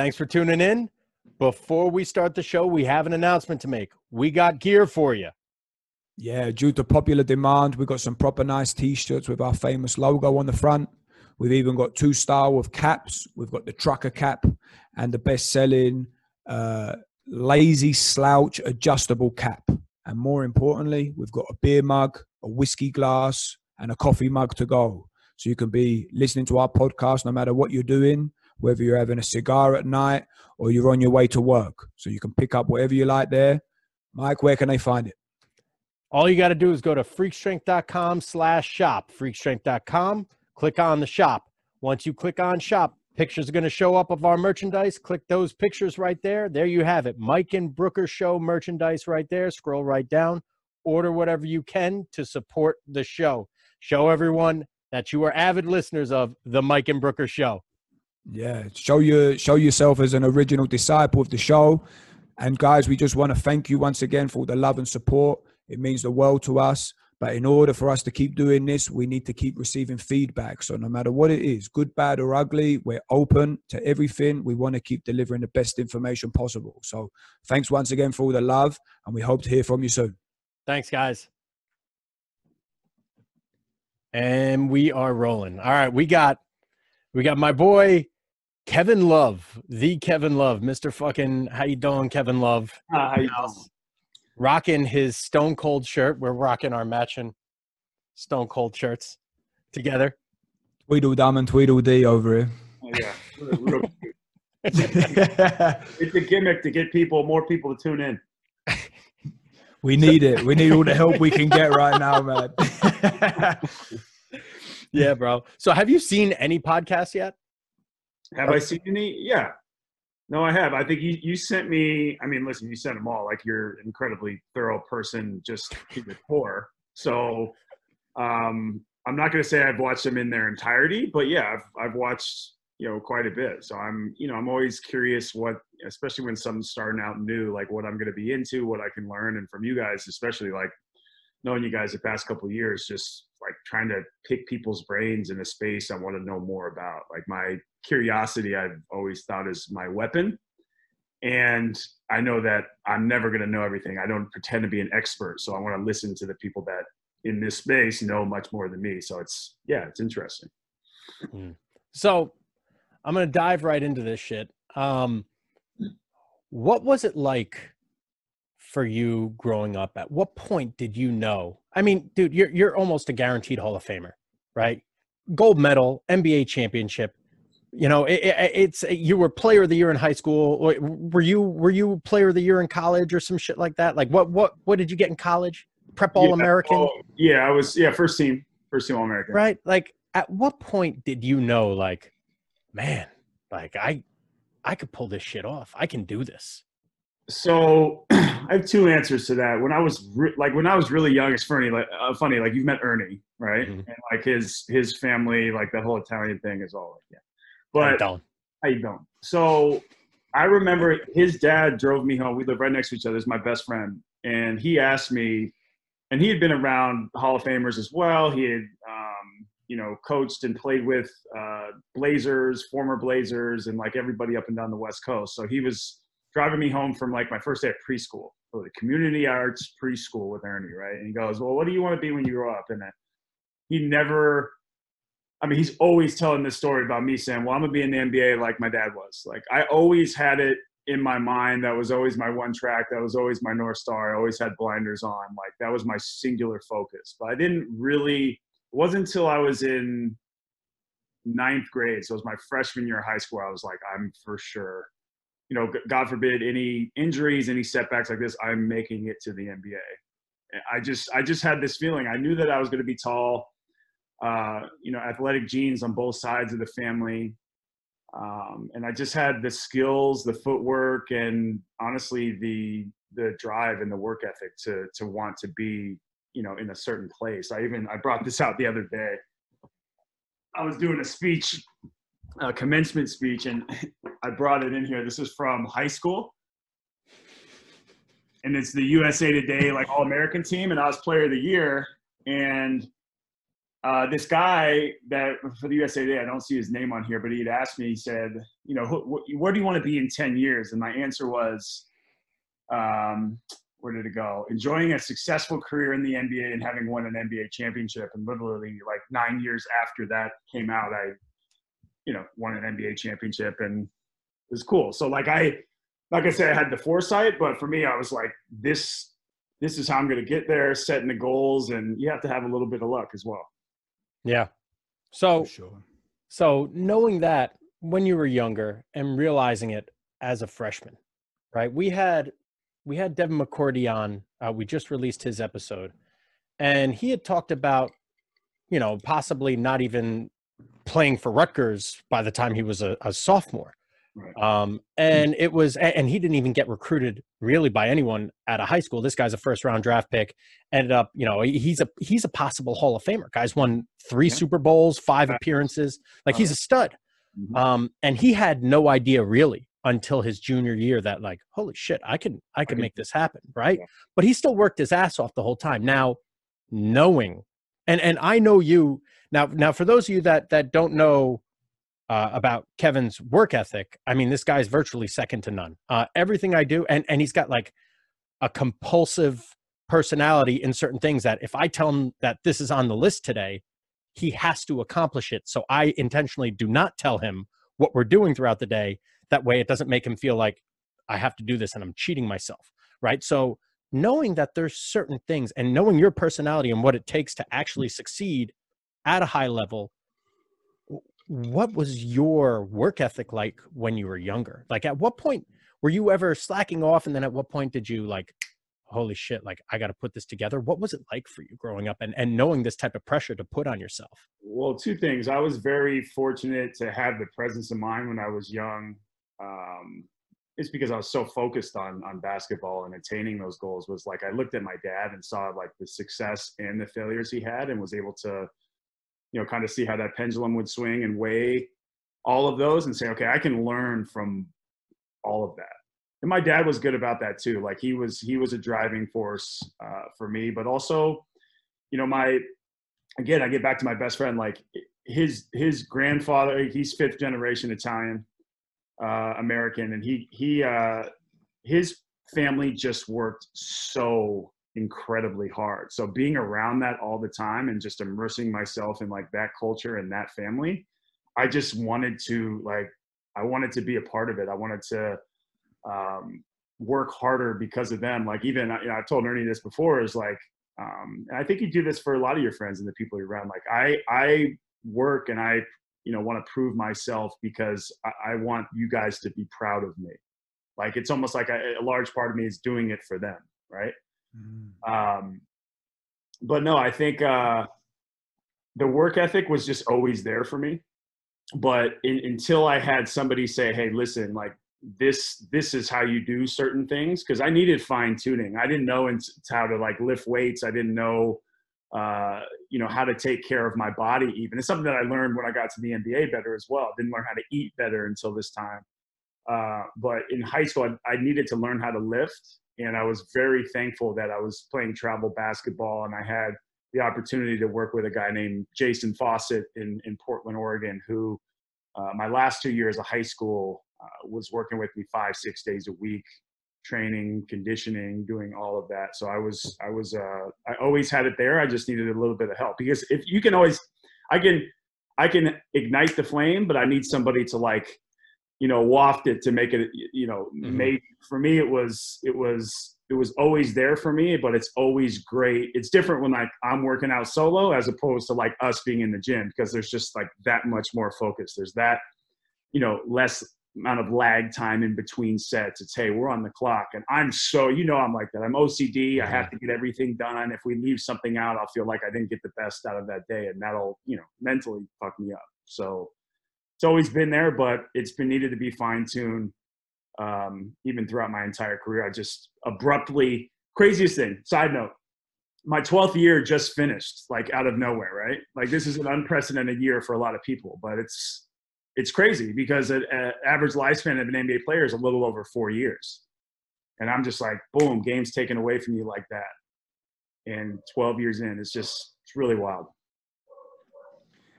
Thanks for tuning in. Before we start the show, we have an announcement to make. We got gear for you. Yeah, due to popular demand, we've got some proper nice t-shirts with our famous logo on the front. We've even got two style of caps. We've got the trucker cap and the best-selling uh, lazy slouch adjustable cap. And more importantly, we've got a beer mug, a whiskey glass, and a coffee mug to go. So you can be listening to our podcast no matter what you're doing, whether you're having a cigar at night or you're on your way to work. So you can pick up whatever you like there. Mike, where can they find it? All you got to do is go to freakstrength.com slash shop, freakstrength.com, click on the shop. Once you click on shop, pictures are going to show up of our merchandise. Click those pictures right there. There you have it. Mike and Brooker Show merchandise right there. Scroll right down. Order whatever you can to support the show. Show everyone that you are avid listeners of the Mike and Brooker Show. Yeah, show you show yourself as an original disciple of the show. And guys, we just want to thank you once again for the love and support. It means the world to us. But in order for us to keep doing this, we need to keep receiving feedback. So no matter what it is, good, bad, or ugly, we're open to everything. We want to keep delivering the best information possible. So thanks once again for all the love, and we hope to hear from you soon. Thanks, guys. And we are rolling. All right, we got we got my boy Kevin Love, the Kevin Love, Mr. Fucking how you doing, Kevin Love? Uh, how you doing? Rocking his Stone Cold shirt. We're rocking our matching Stone Cold shirts together. Tweedledum and Tweedledee over here. Oh, yeah, real, real it's a gimmick to get people, more people to tune in. We need it. We need all the help we can get right now, man. yeah, bro. So have you seen any podcasts yet? Have I seen any? Yeah. No, I have. I think you, you sent me, I mean, listen, you sent them all. Like you're an incredibly thorough person just to the core. So um, I'm not going to say I've watched them in their entirety, but yeah, I've, I've watched you know quite a bit so i'm you know i'm always curious what especially when something's starting out new like what i'm going to be into what i can learn and from you guys especially like knowing you guys the past couple of years just like trying to pick people's brains in a space i want to know more about like my curiosity i've always thought is my weapon and i know that i'm never going to know everything i don't pretend to be an expert so i want to listen to the people that in this space know much more than me so it's yeah it's interesting mm. so I'm gonna dive right into this shit. Um, what was it like for you growing up? At what point did you know? I mean, dude, you're you're almost a guaranteed Hall of Famer, right? Gold medal, NBA championship. You know, it, it, it's you were player of the year in high school. Were you were you player of the year in college or some shit like that? Like, what what what did you get in college? Prep All American. Yeah, oh, yeah, I was. Yeah, first team, first team All American. Right. Like, at what point did you know? Like, man, like I I could pull this shit off. I can do this. So I have two answers to that. When I was re- like when I was really young, it's funny. Like uh, funny, like you've met Ernie, right? Mm-hmm. And like his his family, like that whole Italian thing is all like yeah. But I don't. You doing? So I remember his dad drove me home. We live right next to each other. He's my best friend, and he asked me, and he had been around Hall of Famers as well. He had um, you know, coached and played with uh, Blazers, former Blazers, and like everybody up and down the West Coast. So he was driving me home from like my first day at preschool, so the community arts preschool with Ernie, right? And he goes, "Well, what do you want to be when you grow up?" And he never. I mean, he's always telling this story about me saying, "Well, I'm gonna be in the NBA like my dad was." Like I always had it in my mind. That was always my one track. That was always my north star. I always had blinders on. Like that was my singular focus. But I didn't really it wasn't until I was in ninth grade, so it was my freshman year of high school, I was like, I'm for sure, you know, God forbid any injuries, any setbacks like this, I'm making it to the NBA. I just, I just had this feeling. I knew that I was going to be tall, uh, you know, athletic genes on both sides of the family. Um, and I just had the skills, the footwork, and honestly, the the drive and the work ethic to to want to be you know in a certain place. I even i brought this out the other day. I was doing a speech a commencement speech and i brought it in here. This is from high school. And it's the usa today like all american team and i was player of the year. And uh, this guy that for the USA Today, I don't see his name on here, but he'd asked me, he said, you know, wh- where do you want to be in 10 years? And my answer was, um, where did it go? Enjoying a successful career in the NBA and having won an NBA championship. And literally, like nine years after that came out, I, you know, won an NBA championship and it was cool. So, like, I, like I said, I had the foresight, but for me, I was like, this, this is how I'm going to get there, setting the goals, and you have to have a little bit of luck as well. Yeah. So, sure. so knowing that when you were younger and realizing it as a freshman, right? We had we had Devin McCourty on. Uh, we just released his episode, and he had talked about, you know, possibly not even playing for Rutgers by the time he was a, a sophomore. Right. Um, and it was, and he didn't even get recruited really by anyone at a high school. This guy's a first round draft pick. Ended up, you know, he's a he's a possible Hall of Famer. Guy's won three Yeah. Super Bowls, five appearances. Like he's a stud. Mhm. Um, and he had no idea really until his junior year that like, holy shit, I can I can can- make this happen, right? Yeah. But he still worked his ass off the whole time. Now, knowing, and and I know you now. Now, for those of you that that don't know uh, about Kevin's work ethic, I mean, this guy's virtually second to none. Uh, everything I do, and and he's got like a compulsive personality in certain things that if I tell him that this is on the list today, he has to accomplish it. So I intentionally do not tell him what we're doing throughout the day. That way it doesn't make him feel like I have to do this and I'm cheating myself. Right. So knowing that there's certain things and knowing your personality and what it takes to actually succeed at a high level, what was your work ethic like when you were younger? Like at what point were you ever slacking off? And then at what point did you like, holy shit, like I got to put this together? What was it like for you growing up and, and knowing this type of pressure to put on yourself? Well, two things. I was very fortunate to have the presence of mind when I was young. Um, it's because I was so focused on on basketball and attaining those goals. Was like I looked at my dad and saw like the success and the failures he had, and was able to, you know, kind of see how that pendulum would swing and weigh all of those and say, okay, I can learn from all of that. And my dad was good about that too. Like he was he was a driving force uh, for me, but also, you know, my again, I get back to my best friend. Like his his grandfather, he's fifth generation Italian uh, American, and he he uh, his family just worked so incredibly hard. So being around that all the time and just immersing myself in like that culture and that family, I just wanted to like I wanted to be a part of it. I wanted to um, work harder because of them. Like even you know, I've told Ernie this before is like um, and I think you do this for a lot of your friends and the people you're around. Like I, I work and I, you know, want to prove myself because I, I want you guys to be proud of me. Like it's almost like a, a large part of me is doing it for them, right? Mm. Um, but no, I think uh, the work ethic was just always there for me. But in, until I had somebody say, "Hey, listen, like this this is how you do certain things because i needed fine tuning. I didn't know how to like lift weights. I didn't know uh, you know how to take care of my body even. It's something that i learned when i got to the nba better as well. Didn't learn how to eat better until this time. Uh, but in high school I, I needed to learn how to lift and i was very thankful that i was playing travel basketball and i had the opportunity to work with a guy named jason fawcett in, in portland oregon who uh, my last two years of high school uh, was working with me five six days a week training conditioning doing all of that. So i was i was uh, i always had it there. I just needed a little bit of help because if you can always i can i can ignite the flame but i need somebody to like you know waft it to make it you know Mhm. make for me it was it was it was always there for me but it's always great. It's different when like i'm working out solo as opposed to like us being in the gym because there's just like that much more focus. There's that you know less amount of lag time in between sets. It's hey we're on the clock and i'm so you know i'm like that. I'm ocd i have to get everything done. If we leave something out i'll feel like i didn't get the best out of that day and that'll you know mentally fuck me up. So it's always been there but it's been needed to be fine-tuned um, even throughout my entire career. I just abruptly craziest thing side note my 12th year just finished like out of nowhere right? Like this is an unprecedented year for a lot of people but it's it's crazy because an average lifespan of an nba player is a little over four years. And i'm just like boom games taken away from you like that. And 12 years in it's just it's really wild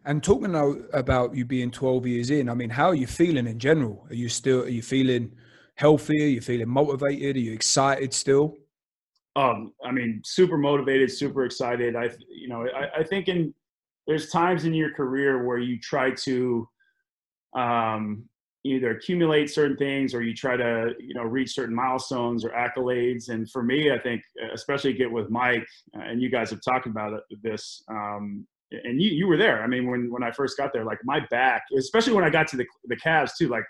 And talking now about you being 12 years in, I mean, how are you feeling in general? Are you still, are you feeling healthy? Are you feeling motivated? Are you excited still? Um, I mean, super motivated, super excited. I, you know, I, I think in, there's times in your career where you try to, um, either accumulate certain things or you try to you know reach certain milestones or accolades and for me i think especially get with mike and you guys have talked about this um, and you, you were there i mean when, when i first got there like my back especially when i got to the, the Cavs too like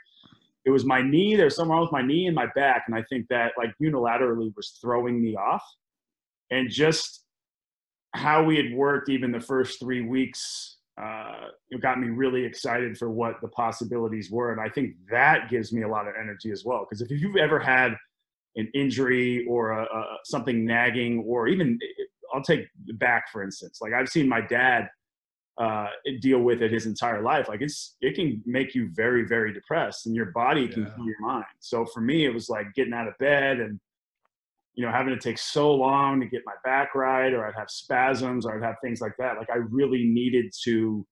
it was my knee there was something wrong with my knee and my back and i think that like unilaterally was throwing me off and just how we had worked even the first three weeks uh, it got me really excited for what the possibilities were. And I think that gives me a lot of energy as well. Because if you've ever had an injury or a, a, something nagging, or even I'll take back for instance, like I've seen my dad uh, deal with it his entire life. Like it's it can make you very very depressed, and your body can yeah. kill your mind. So for me, it was like getting out of bed and you know, having to take so long to get my back right, or I'd have spasms, or I'd have things like that. Like I really needed to,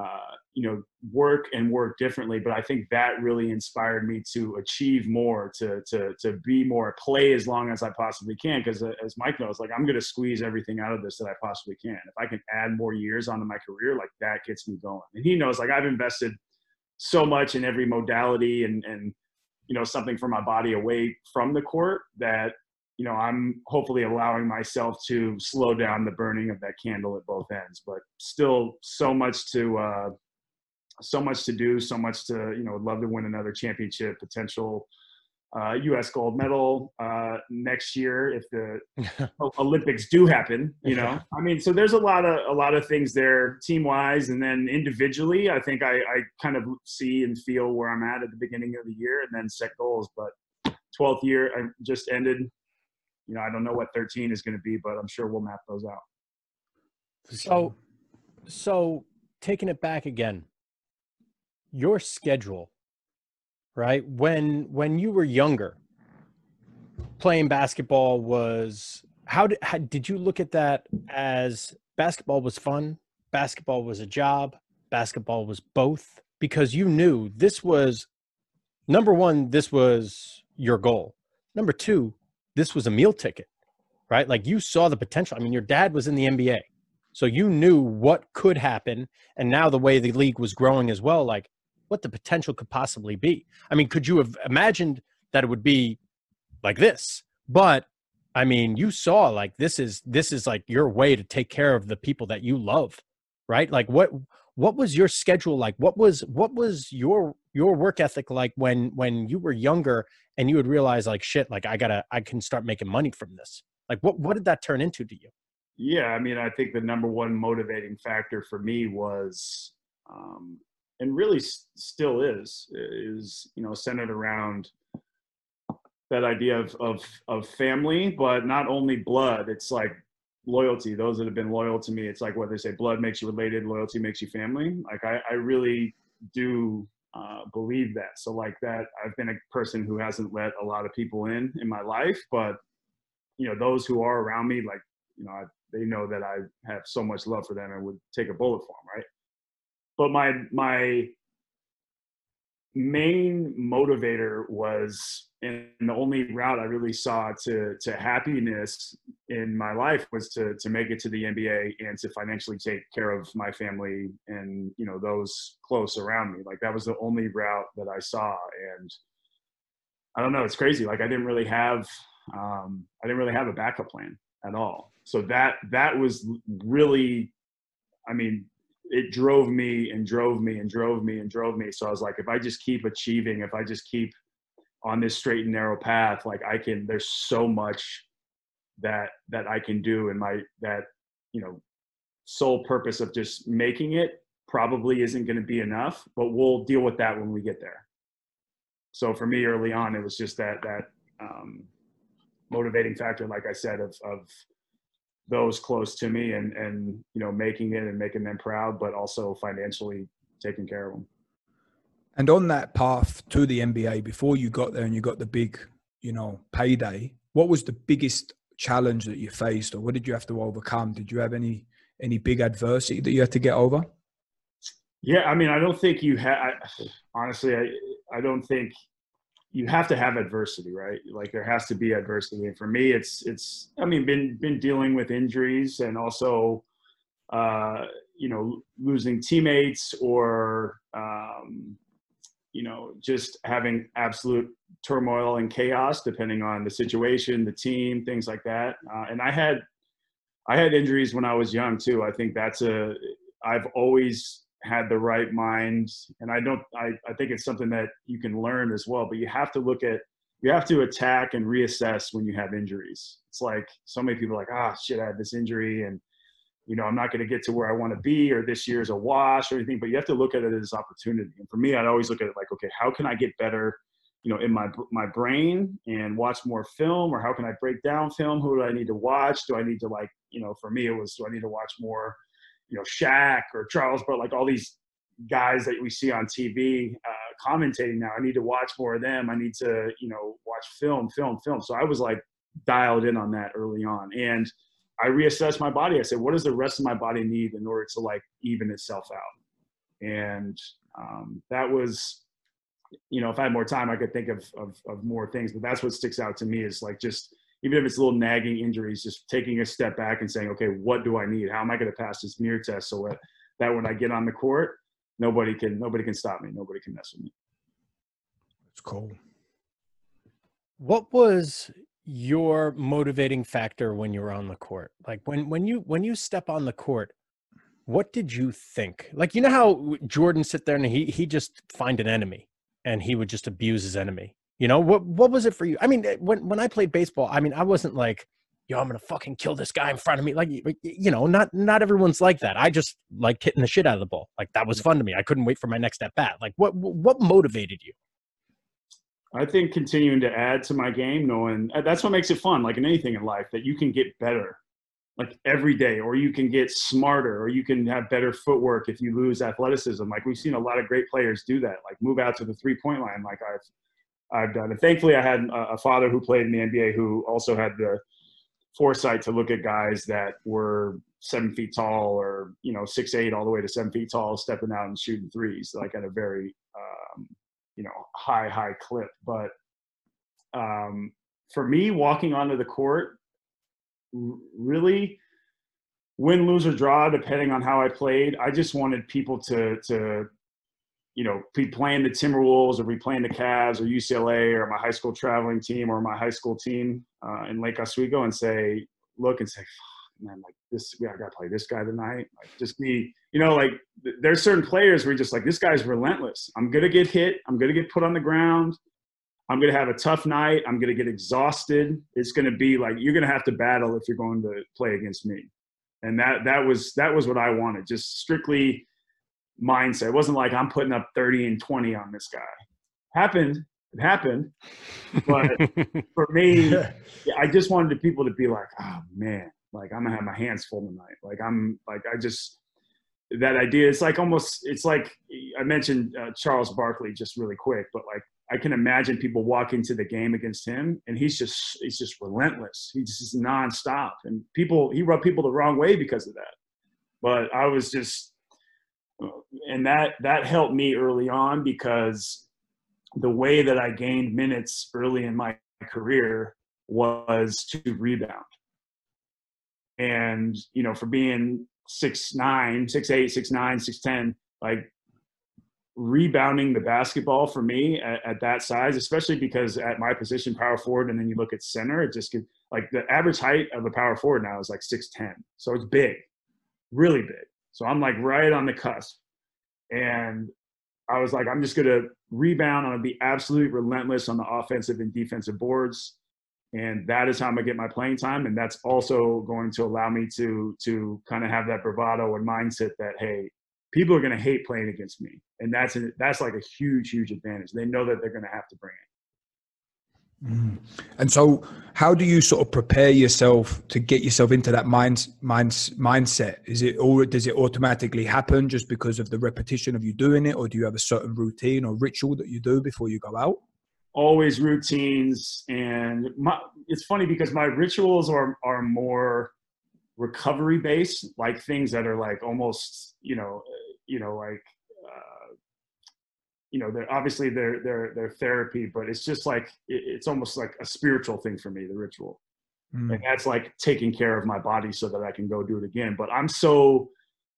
uh, you know, work and work differently. But I think that really inspired me to achieve more, to to to be more, play as long as I possibly can. Because uh, as Mike knows, like I'm going to squeeze everything out of this that I possibly can. If I can add more years onto my career, like that gets me going. And he knows, like I've invested so much in every modality and and you know something for my body away from the court that you know, I'm hopefully allowing myself to slow down the burning of that candle at both ends, but still so much to, uh, so much to do, so much to, you know, would love to win another championship, potential uh, U.S. gold medal uh, next year if the Olympics do happen. You know, I mean, so there's a lot of a lot of things there, team wise, and then individually. I think I, I kind of see and feel where I'm at at the beginning of the year, and then set goals. But 12th year I just ended you know, I don't know what 13 is going to be, but I'm sure we'll map those out. So, so taking it back again, your schedule, right? When when you were younger, playing basketball was how did how, did you look at that as basketball was fun, basketball was a job, basketball was both because you knew this was number one, this was your goal. Number two, this was a meal ticket, right? Like you saw the potential. I mean, your dad was in the NBA. So you knew what could happen. And now the way the league was growing as well, like what the potential could possibly be. I mean, could you have imagined that it would be like this? But I mean, you saw like this is this is like your way to take care of the people that you love, right? Like what what was your schedule like? What was what was your your work ethic like when when you were younger and you would realize like shit like i gotta i can start making money from this. Like what what did that turn into to you? Yeah i mean i think the number one motivating factor for me was um, and really s- still is is you know centered around that idea of, of of family but not only blood it's like loyalty. Those that have been loyal to me it's like what they say blood makes you related loyalty makes you family. Like i, I really do uh, believe that. So like that, I've been a person who hasn't let a lot of people in in my life, but you know those who are around me, like you know, I, they know that I have so much love for them and would take a bullet for them, right? But my my main motivator was and the only route I really saw to to happiness in my life was to to make it to the NBA and to financially take care of my family and you know those close around me. Like that was the only route that I saw, and I don't know. It's crazy. Like I didn't really have um, I didn't really have a backup plan at all. So that that was really, I mean, it drove me and drove me and drove me and drove me. So I was like, if I just keep achieving, if I just keep on this straight and narrow path, like I can, there's so much that that I can do, and my that you know sole purpose of just making it probably isn't going to be enough. But we'll deal with that when we get there. So for me, early on, it was just that that um, motivating factor, like I said, of of those close to me and and you know making it and making them proud but also financially taking care of them and on that path to the nba before you got there and you got the big you know payday what was the biggest challenge that you faced or what did you have to overcome did you have any any big adversity that you had to get over Yeah, I mean, I don't think you have. Honestly, I I don't think you have to have adversity, right? Like there has to be adversity. And for me, it's it's. I mean, been been dealing with injuries and also, uh, you know, losing teammates or, um, you know, just having absolute turmoil and chaos depending on the situation, the team, things like that. Uh, and I had I had injuries when I was young too. I think that's a I've always had the right mind and i don't I, I think it's something that you can learn as well but you have to look at you have to attack and reassess when you have injuries. It's like so many people like ah shit i had this injury and you know i'm not going to get to where i want to be or this year's a wash or anything but you have to look at it as opportunity. And for me i'd always look at it like okay how can i get better you know in my my brain and watch more film or how can i break down film? Who do i need to watch? Do i need to like you know for me it was do i need to watch more you know Shaq or Charles, but like all these guys that we see on TV uh, commentating now. I need to watch more of them. I need to you know watch film, film, film. So I was like dialed in on that early on, and I reassessed my body. I said, what does the rest of my body need in order to like even itself out? And um, that was you know if i had more time i could think of, of, of more things but that's what sticks out to me is like just even if it's little nagging injuries, just taking a step back and saying, okay, what do I need? How am I going to pass this mirror test so that, that when I get on the court, nobody can nobody can stop me. Nobody can mess with me. It's cool. What was your motivating factor when you were on the court? Like when when you when you step on the court, what did you think? Like you know how Jordan sit there and he he just find an enemy and he would just abuse his enemy. You know what? What was it for you? I mean, eh, when when I played baseball, I mean, I wasn't like, yo, I'm gonna fucking kill this guy in front of me. Like, you know, not not everyone's like that. I just liked hitting the shit out of the ball. Like that was fun to me. I couldn't wait for my next at bat. Like, what what motivated you? I think continuing to add to my game, knowing uh, that's what makes it fun. Like in anything in life, that you can get better, like every day, or you can get smarter, or you can have better footwork if you lose athleticism. Like we've seen a lot of great players do that. Like move out to the three point line. Like I've I've done. And thankfully, I had a father who played in the NBA who also had the foresight to look at guys that were seven feet tall or you know six eight all the way to seven feet tall, stepping out and shooting threes like at a very um, you know high high clip. But um, for me, walking onto the court, really win, lose or draw, depending on how I played. I just wanted people to to you know, be playing the Timberwolves or be playing the Cavs or UCLA or my high school traveling team or my high school team uh, in Lake Oswego and say, look and say, man, like this, yeah, I got to play this guy tonight. Like just be, you know, like th- there's certain players where you're just like, this guy's relentless. I'm going to get hit. I'm going to get put on the ground. I'm going to have a tough night. I'm going to get exhausted. It's going to be like, you're going to have to battle if you're going to play against me. And that, that was, that was what I wanted. Just strictly, mindset. It wasn't like I'm putting up 30 and 20 on this guy. Happened. It happened. But for me, I just wanted people to be like, oh man, like I'm gonna have my hands full tonight. Like I'm like I just that idea. It's like almost. It's like I mentioned uh, Charles Barkley just really quick, but like I can imagine people walk into the game against him, and he's just he's just relentless. He's just nonstop, and people he rubbed people the wrong way because of that. But I was just and that that helped me early on because the way that I gained minutes early in my career was to rebound. And you know, for being six nine, six eight, six nine, six ten, like rebounding the basketball for me at, at, that size, especially because at my position, power forward, and then you look at center, it just could like the average height of a power forward now is like six ten, so it's big, really big. So I'm like right on the cusp. And I was like, I'm just going to rebound. I'm going to be absolutely relentless on the offensive and defensive boards. And that is how I'm going to get my playing time. And that's also going to allow me to, to kind of have that bravado and mindset that, hey, people are going to hate playing against me. And that's, a, that's like a huge, huge advantage. They know that they're going to have to bring it. And so, how do you sort of prepare yourself to get yourself into that mind, mind mindset? Is it or does it automatically happen just because of the repetition of you doing it, or do you have a certain routine or ritual that you do before you go out? Always routines, and my, it's funny because my rituals are are more recovery based, like things that are like almost you know you know like uh, you know, they're obviously their their their therapy, but it's just like it, it's almost like a spiritual thing for me, the ritual, Mm. and that's like taking care of my body so that I can go do it again. But I'm so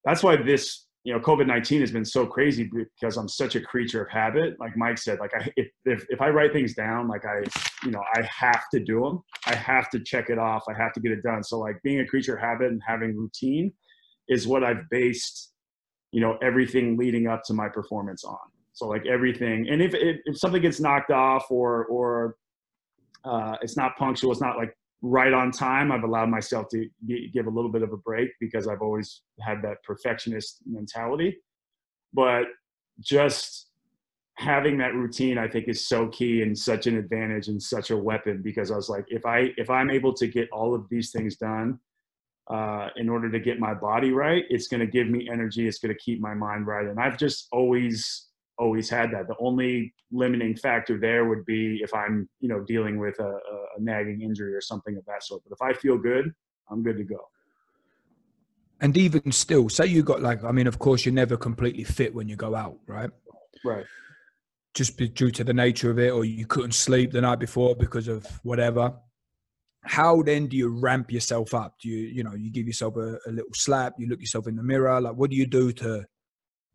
that's why this you know COVID nineteen has been so crazy because I'm such a creature of habit. Like Mike said, like I if if, if I write things down, like I you know I have to do them. I have to check it off. I have to get it done. So like being a creature of habit and having routine is what I've based you know everything leading up to my performance on. So like everything, and if if, if something gets knocked off or or uh, it's not punctual, it's not like right on time. I've allowed myself to g- give a little bit of a break because I've always had that perfectionist mentality. But just having that routine, I think, is so key and such an advantage and such a weapon because I was like, if I if I'm able to get all of these things done uh, in order to get my body right, it's going to give me energy. It's going to keep my mind right, and I've just always always had that. The only limiting factor there would be if I'm, you know, dealing with a, a, nagging injury or something of that sort. But if I feel good, I'm good to go. And even still, say you got like, I mean, of course, you're never completely fit when you go out, right? Right. Just be- due to the nature of it, or you couldn't sleep the night before because of whatever. How then do you ramp yourself up? Do you, you know, you give yourself a, a little slap, you look yourself in the mirror? Like, what do you do to,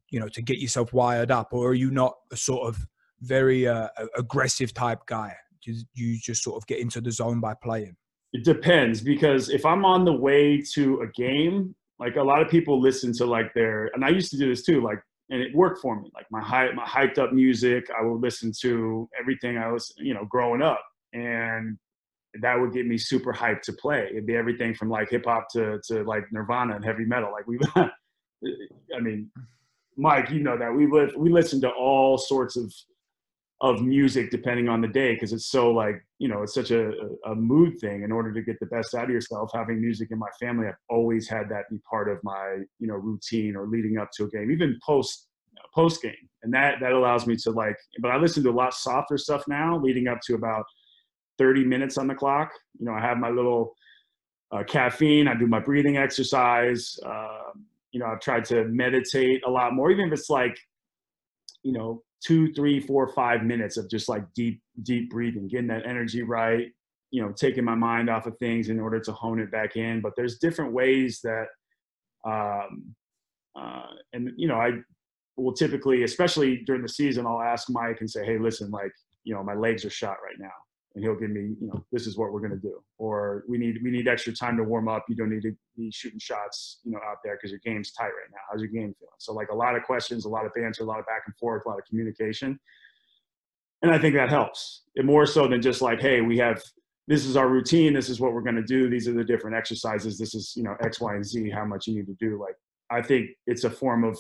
you know, to get yourself wired up? Or are you not a sort of very uh, aggressive type guy? You, you just sort of get into the zone by playing? It depends because if I'm on the way to a game, like a lot of people listen to like their, and I used to do this too, like, and it worked for me. Like my high, my hyped up music, I would listen to everything I was, you know, growing up, and that would get me super hyped to play. It'd be everything from like hip hop to to like Nirvana and heavy metal. Like we, I mean, Mike, you know that. We live, we listen to all sorts of of music depending on the day because it's so like you know it's such a, a mood thing. In order to get the best out of yourself having music in my family i've always had that be part of my you know routine or leading up to a game even post post game and that that allows me to like but i listen to a lot softer stuff now leading up to about 30 minutes on the clock. You know i have my little uh, caffeine i do my breathing exercise uh, you know i've tried to meditate a lot more even if it's like you know two three four five minutes of just like deep deep breathing getting that energy right you know taking my mind off of things in order to hone it back in. But there's different ways that um uh and you know i will typically especially during the season i'll ask mike and say hey listen like you know my legs are shot right now and he'll give me you know this is what we're going to do. Or we need we need extra time to warm up. You don't need to be shooting shots you know out there because your game's tight right now. How's your game feeling? So like a lot of questions a lot of banter a lot of back and forth a lot of communication. And i think that helps. It more so than just like hey we have this is our routine this is what we're going to do these are the different exercises this is you know x y and z how much you need to do. Like i think it's a form of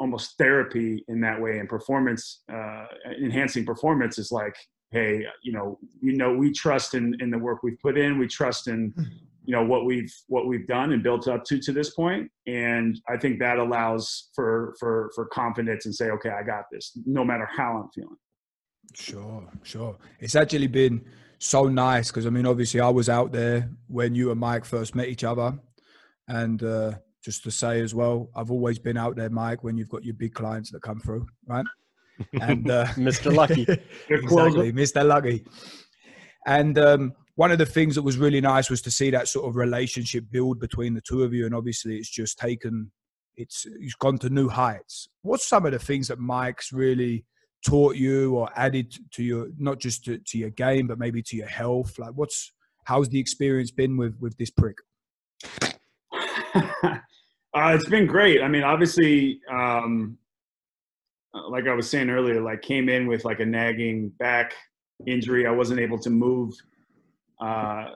almost therapy in that way. And performance uh, enhancing performance is like hey you know you know we trust in in the work we've put in. We trust in you know what we've what we've done and built up to to this point. And i think that allows for for for confidence and say okay i got this no matter how i'm feeling. Sure, sure. It's actually been so nice because I mean, obviously, I was out there when you and Mike first met each other, and uh, just to say as well, I've always been out there, Mike, when you've got your big clients that come through, right? And uh, Mr. Lucky. exactly, Mr. Lucky. And um, one of the things that was really nice was to see that sort of relationship build between the two of you, and obviously, it's just taken, it's it's gone to new heights. What's some of the things that Mike's really taught you or added to your not just to, to your game but maybe to your health like what's how's the experience been with with this prick uh, it's been great. I mean, obviously, um, like I was saying earlier, like came in with like a nagging back injury. I wasn't able to move uh,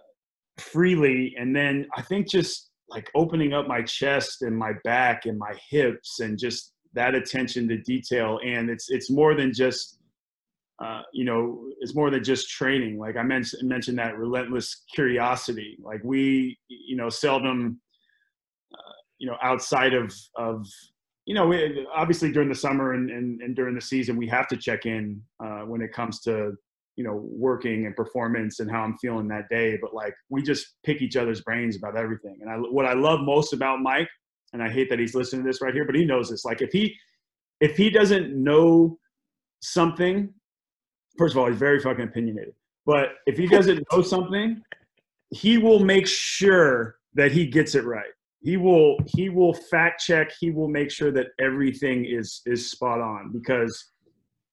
freely, and then I think just like opening up my chest and my back and my hips and just that attention to detail. And it's it's more than just uh, you know, it's more than just training. Like I mentioned mentioned that relentless curiosity. Like we, you know, seldom you know outside of of you know we, obviously during the summer and, and, and during the season we have to check in uh, when it comes to you know working and performance and how i'm feeling that day but like we just pick each other's brains about everything and I, what i love most about mike and i hate that he's listening to this right here but he knows this like if he if he doesn't know something, first of all, he's very fucking opinionated. But if he doesn't know something, he will make sure that he gets it right. He will he will fact check. He will make sure that everything is is spot on because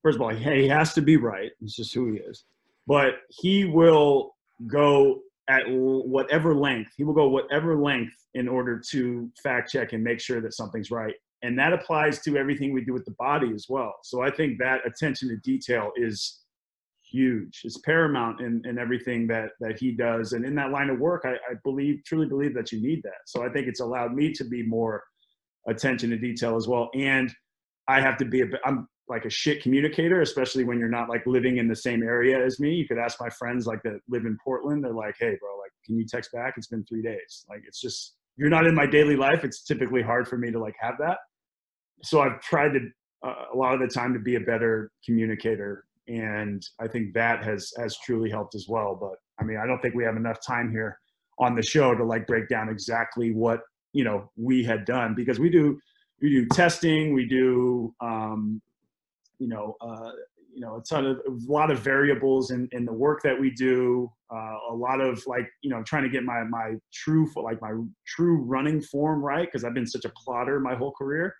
first of all, he has to be right. It's just who he is. But he will go at whatever length. He will go whatever length in order to fact check and make sure that something's right. And that applies to everything we do with the body as well. So I think that attention to detail is huge. It's paramount in, in everything that that he does. And in that line of work, I, I believe truly believe that you need that. So I think it's allowed me to be more attention to detail as well. And I have to be a I'm like a shit communicator, especially when you're not like living in the same area as me. You could ask my friends like that live in Portland. They're like, hey, bro, like, can you text back? It's been three days. Like, it's just you're not in my daily life. It's typically hard for me to like have that. So I've tried to uh, a lot of the time to be a better communicator and I think that has has truly helped as well. But I mean, I don't think we have enough time here on the show to like break down exactly what you know we had done because we do we do testing, we do um, you know uh, you know a ton of a lot of variables in in the work that we do. Uh, a lot of like you know trying to get my my true for like my true running form right because I've been such a plotter my whole career.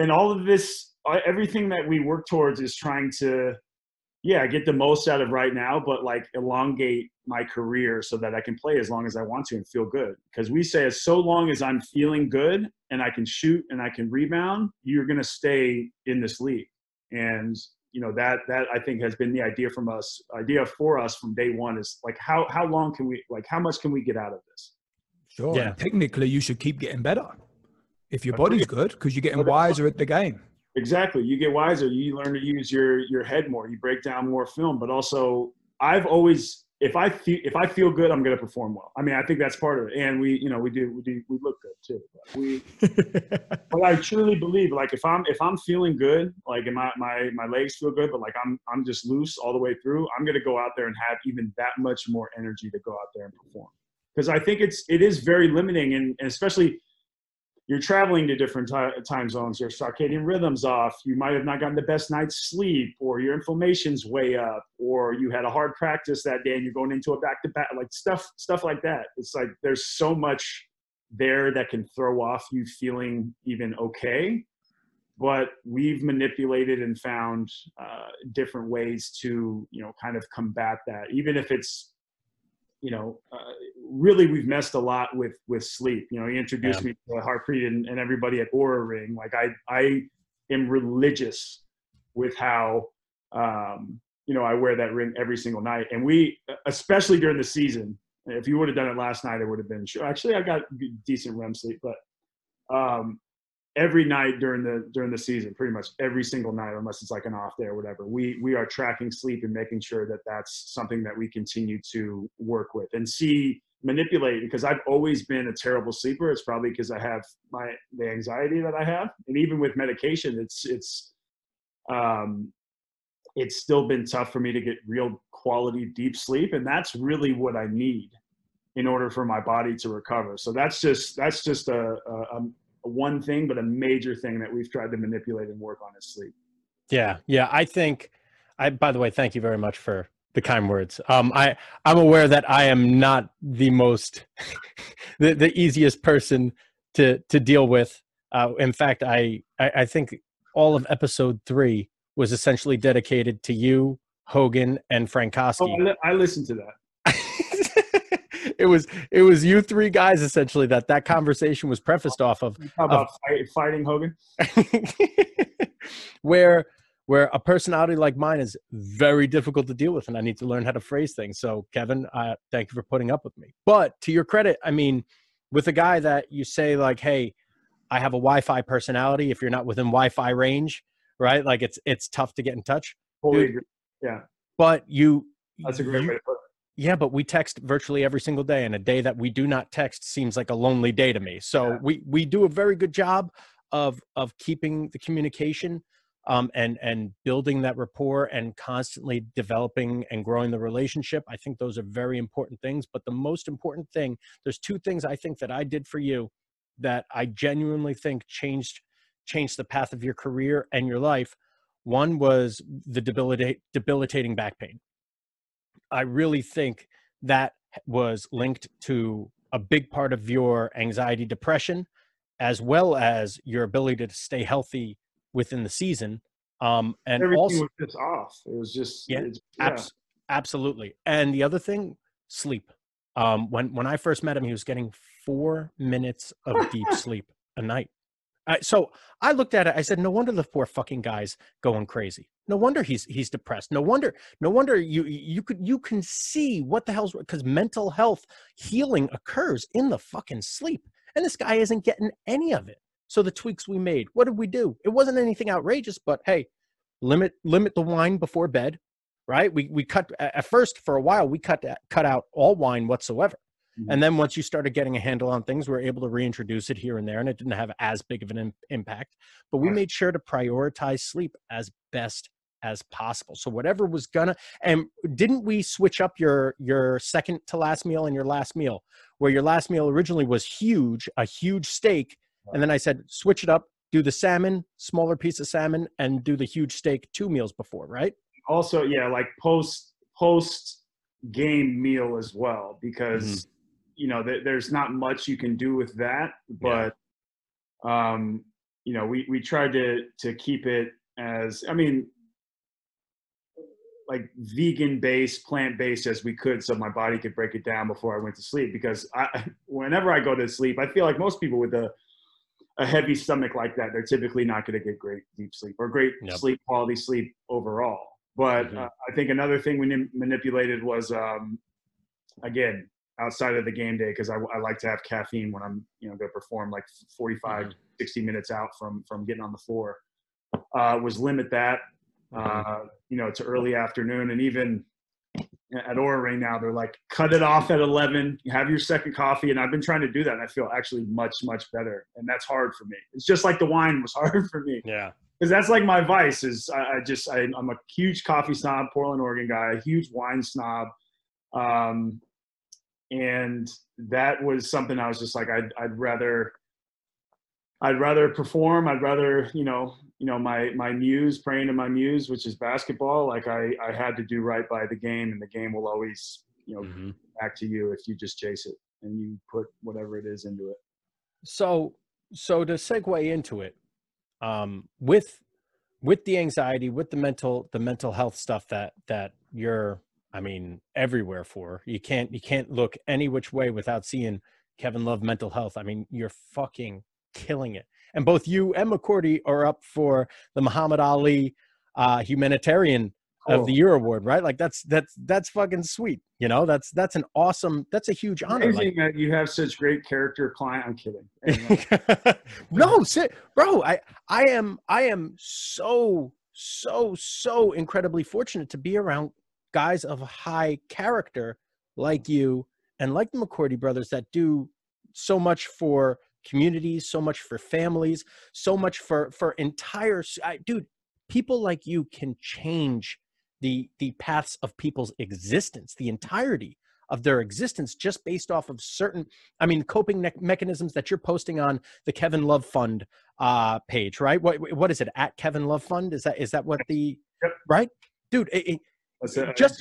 And all of this uh, everything that we work towards is trying to yeah get the most out of right now but like elongate my career so that i can play as long as i want to and feel good. Because we say as so long as i'm feeling good and i can shoot and i can rebound you're going to stay in this league. And you know that that i think has been the idea from us idea for us from day one is like how how long can we like how much can we get out of this? Sure. Yeah. Technically you should keep getting better if your body's good because you're getting wiser at the game Exactly. You get wiser. You learn to use your your head more. You break down more film. But also, I've always if I feel if I feel good, I'm going to perform well. I mean, I think that's part of it. And we, you know, we do we do we look good too. But we, but I truly believe like if I'm if I'm feeling good, like and my my my legs feel good, but like I'm I'm just loose all the way through. I'm going to go out there and have even that much more energy to go out there and perform. Because I think it's it is very limiting, and, and especially you're traveling to different time zones, your circadian rhythms off, you might have not gotten the best night's sleep, or your inflammation's way up, or you had a hard practice that day and you're going into a back to back, like stuff, stuff like that. It's like there's so much there that can throw off you feeling even okay. But we've manipulated and found uh, different ways to, you know, kind of combat that, even if it's you know, uh, really we've messed a lot with with sleep. You know, he introduced yeah. me to Harpreet and, and everybody at Oura Ring. Like I I am religious with how um, you know I wear that ring every single night, and we especially during the season. If you would have done it last night, it would have been sure. Actually, I got decent REM sleep, but um, every night during the during the season pretty much every single night unless it's like an off day or whatever we we are tracking sleep and making sure that that's something that we continue to work with and see manipulate because i've always been a terrible sleeper. It's probably because i have my the anxiety that i have. And even with medication it's it's um it's still been tough for me to get real quality deep sleep. And that's really what i need in order for my body to recover. So that's just that's just a, a, one thing, but a major thing that we've tried to manipulate and work on is sleep. Yeah, yeah. I think. I by the way, thank you very much for the kind words. Um, I I'm aware that I am not the most the the easiest person to to deal with. Uh, in fact, I, I I think all of episode three was essentially dedicated to you, Hogan, and Frankowski. Oh, I, I listened to that it was it was you three guys essentially that that conversation was prefaced off of. How about of, fighting Hogan? where where a personality like mine is very difficult to deal with, and I need to learn how to phrase things. So, Kevin, uh, thank you for putting up with me. But to your credit, I mean, with a guy that you say like, "Hey, I have a Wi-Fi personality. If you're not within Wi-Fi range, right? Like it's it's tough to get in touch." Totally agree. Yeah. But you. That's a great you, way to put it yeah, but we text virtually every single day, and a day that we do not text seems like a lonely day to me. So yeah. we we do a very good job of of keeping the communication um, and and building that rapport and constantly developing and growing the relationship. I think those are very important things. But the most important thing, there's two things I think that I did for you that I genuinely think changed changed the path of your career and your life. One was the debilitate, debilitating back pain. I really think that was linked to a big part of your anxiety, depression, as well as your ability to stay healthy within the season. Um, and Everything also, was just off. It was just Yeah, it's- abs- absolutely. And the other thing, sleep. Um, when when I first met him, he was getting four minutes of deep sleep a night. Uh, so I looked at it. I said, "No wonder the poor fucking guy's going crazy. No wonder he's he's depressed. No wonder, no wonder you you could you can see what the hell's because mental health healing occurs in the fucking sleep, and this guy isn't getting any of it. So the tweaks we made, what did we do? It wasn't anything outrageous, but hey, limit limit the wine before bed right we we cut at first for a while we cut cut out all wine whatsoever And then once you started getting a handle on things we were able to reintroduce it here and there and it didn't have as big of an im- impact but we Right. made sure to prioritize sleep as best as possible so whatever was gonna and didn't we switch up your your second to last meal and your last meal where your last meal originally was huge a huge steak and then i said switch it up do the salmon smaller piece of salmon and do the huge steak two meals before right also yeah like post post game meal as well because Mm-hmm. You know th- there's not much you can do with that but um you know we we tried to to keep it as i mean like vegan based plant based as we could so my body could break it down before i went to sleep because i whenever i go to sleep i feel like most people with a a heavy stomach like that they're typically not going to get great deep sleep or great Yep. sleep quality sleep overall but Mhm. uh, i think another thing we manipulated was um again outside of the game day because I, I like to have caffeine when i'm you know going to perform like 45 Mhm. 60 minutes out from from getting on the floor. Uh was limit that uh you know to early afternoon and even at Aura right now they're like cut it off at 11 have your second coffee and i've been trying to do that and i feel actually much much better and that's hard for me. It's just like the wine was hard for me. Yeah. Because that's like my vice is I, I just I, I'm a huge coffee snob, Portland, Oregon guy, a huge wine snob, um, and that was something I was just like I'd I'd rather I'd rather perform. I'd rather you know you know my my muse praying to my muse, which is basketball. Like I I had to do right by the game, and the game will always you know Mhm. back to you if you just chase it and you put whatever it is into it. so so to segue into it um with with the anxiety with the mental the mental health stuff that that you're i mean everywhere for you can't you can't look any which way without seeing kevin love mental health i mean you're fucking killing it and both you and McCourty are up for the muhammad ali uh humanitarian of the year award right like that's that's that's fucking sweet you know that's that's an awesome that's a huge honor Amazing like, that you have such great character client. I'm kidding. No, sit, bro. I I am I am so so so incredibly fortunate to be around guys of high character like you and like the McCourty brothers that do so much for communities, so much for families, so much for for entire. I, dude, people like you can change the the paths of people's existence, the entirety of their existence, just based off of certain I mean, coping ne- mechanisms that you're posting on the Kevin Love Fund uh, page, right? What what is it at Kevin Love Fund? Is that is that what the Yep. right, dude? It, it- Just-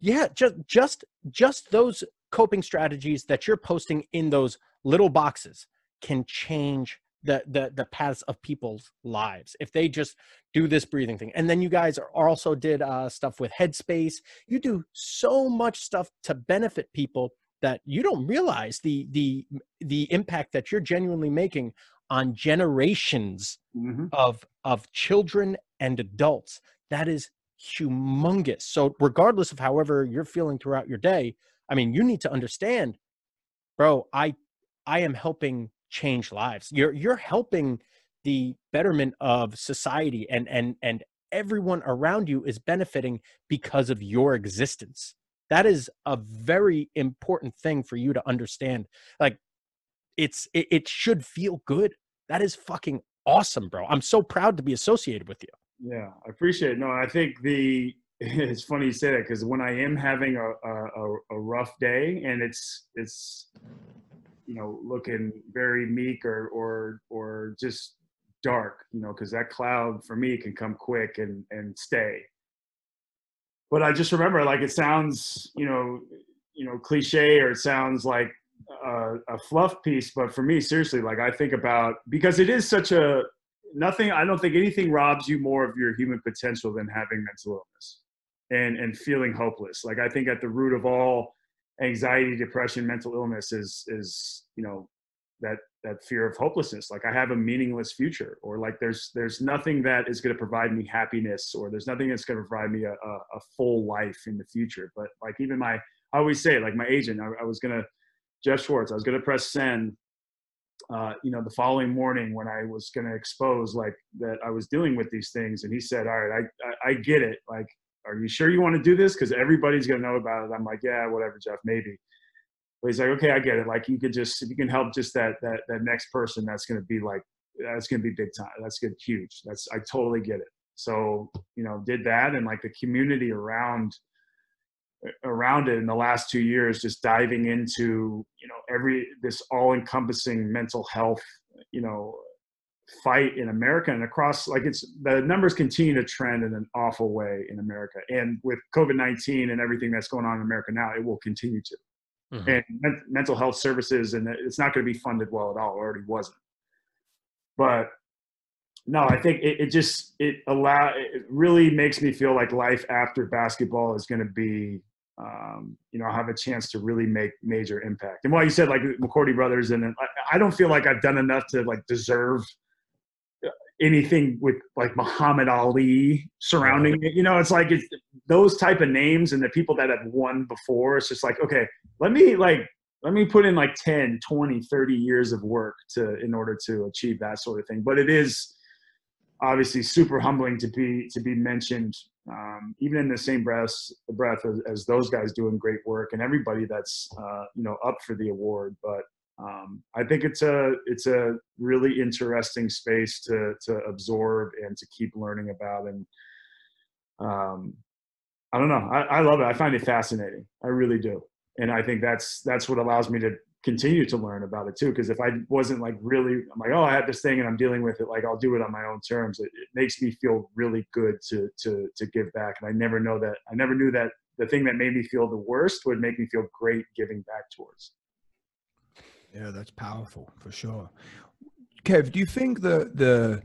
yeah, just just just those coping strategies that you're posting in those little boxes can change the the the paths of people's lives if they just do this breathing thing. And then you guys are also did uh, stuff with Headspace. You do so much stuff to benefit people that you don't realize the the the impact that you're genuinely making on generations Mhm. of of children and adults that is humongous. So regardless of however you're feeling throughout your day i mean you need to understand bro i i am helping change lives. You're you're helping the betterment of society and and and everyone around you is benefiting because of your existence. That is a very important thing for you to understand. Like it's it, it should feel good. That is fucking awesome bro. I'm so proud to be associated with you Yeah, I appreciate it. No, I think the it's funny you say that because when I am having a, a a- rough day and it's it's you know looking very meek or or or just dark, you know, because that cloud for me can come quick and and stay. But I just remember, like, it sounds, you know, you know, cliche or it sounds like a, a fluff piece, but for me, seriously, like, I think about because it is such a nothing. I don't think anything robs you more of your human potential than having mental illness and and feeling hopeless. Like, I think at the root of all anxiety, depression, mental illness is is you know that that fear of hopelessness like i have a meaningless future or like there's there's nothing that is going to provide me happiness or there's nothing that's going to provide me a, a, a, full life in the future but like even my i always say like my agent i, I was going to jeff schwartz i was going to press send uh, you know the following morning when i was going to expose like that i was dealing with these things and he said all right i i, I get it like are you sure you want to do this because everybody's going to know about it i'm like yeah whatever jeff maybe but he's like, okay, I get it. Like you could just if you can help just that that that next person, that's gonna be like that's gonna be big time. That's good, huge. That's I totally get it. So you know, did that and like the community around around it in the last two years, just diving into you know every this all-encompassing mental health you know fight in America and across like it's the numbers continue to trend in an awful way in America. And with COVID 19 and everything that's going on in America now, it will continue to mm-hmm. and men- mental health services, and it's not going to be funded well at all. It already wasn't. But no, I think it, it just it allow it really makes me feel like life after basketball is going to be um, you know, have a chance to really make major impact. And while you said like McCourty brothers, and I, I, don't feel like I've done enough to like deserve anything with like Muhammad Ali surrounding it. You know, it's like it's those type of names and the people that have won before. It's just like, okay, let me like let me put in like 10, 20, 30 years of work to in order to achieve that sort of thing. But it is obviously super humbling to be to be mentioned um, even in the same breath breath as, as, those guys doing great work and everybody that's uh, you know up for the award but um, I think it's a it's a really interesting space to to absorb and to keep learning about. And um, I don't know, I, I love it. I find it fascinating. I really do. And I think that's that's what allows me to continue to learn about it too. Because if I wasn't like really, I'm like, oh, I have this thing and I'm dealing with it. Like I'll do it on my own terms. It, it makes me feel really good to to to give back. And I never know that. I never knew that the thing that made me feel the worst would make me feel great giving back towards. Yeah, that's powerful for sure. Kev, do you think that the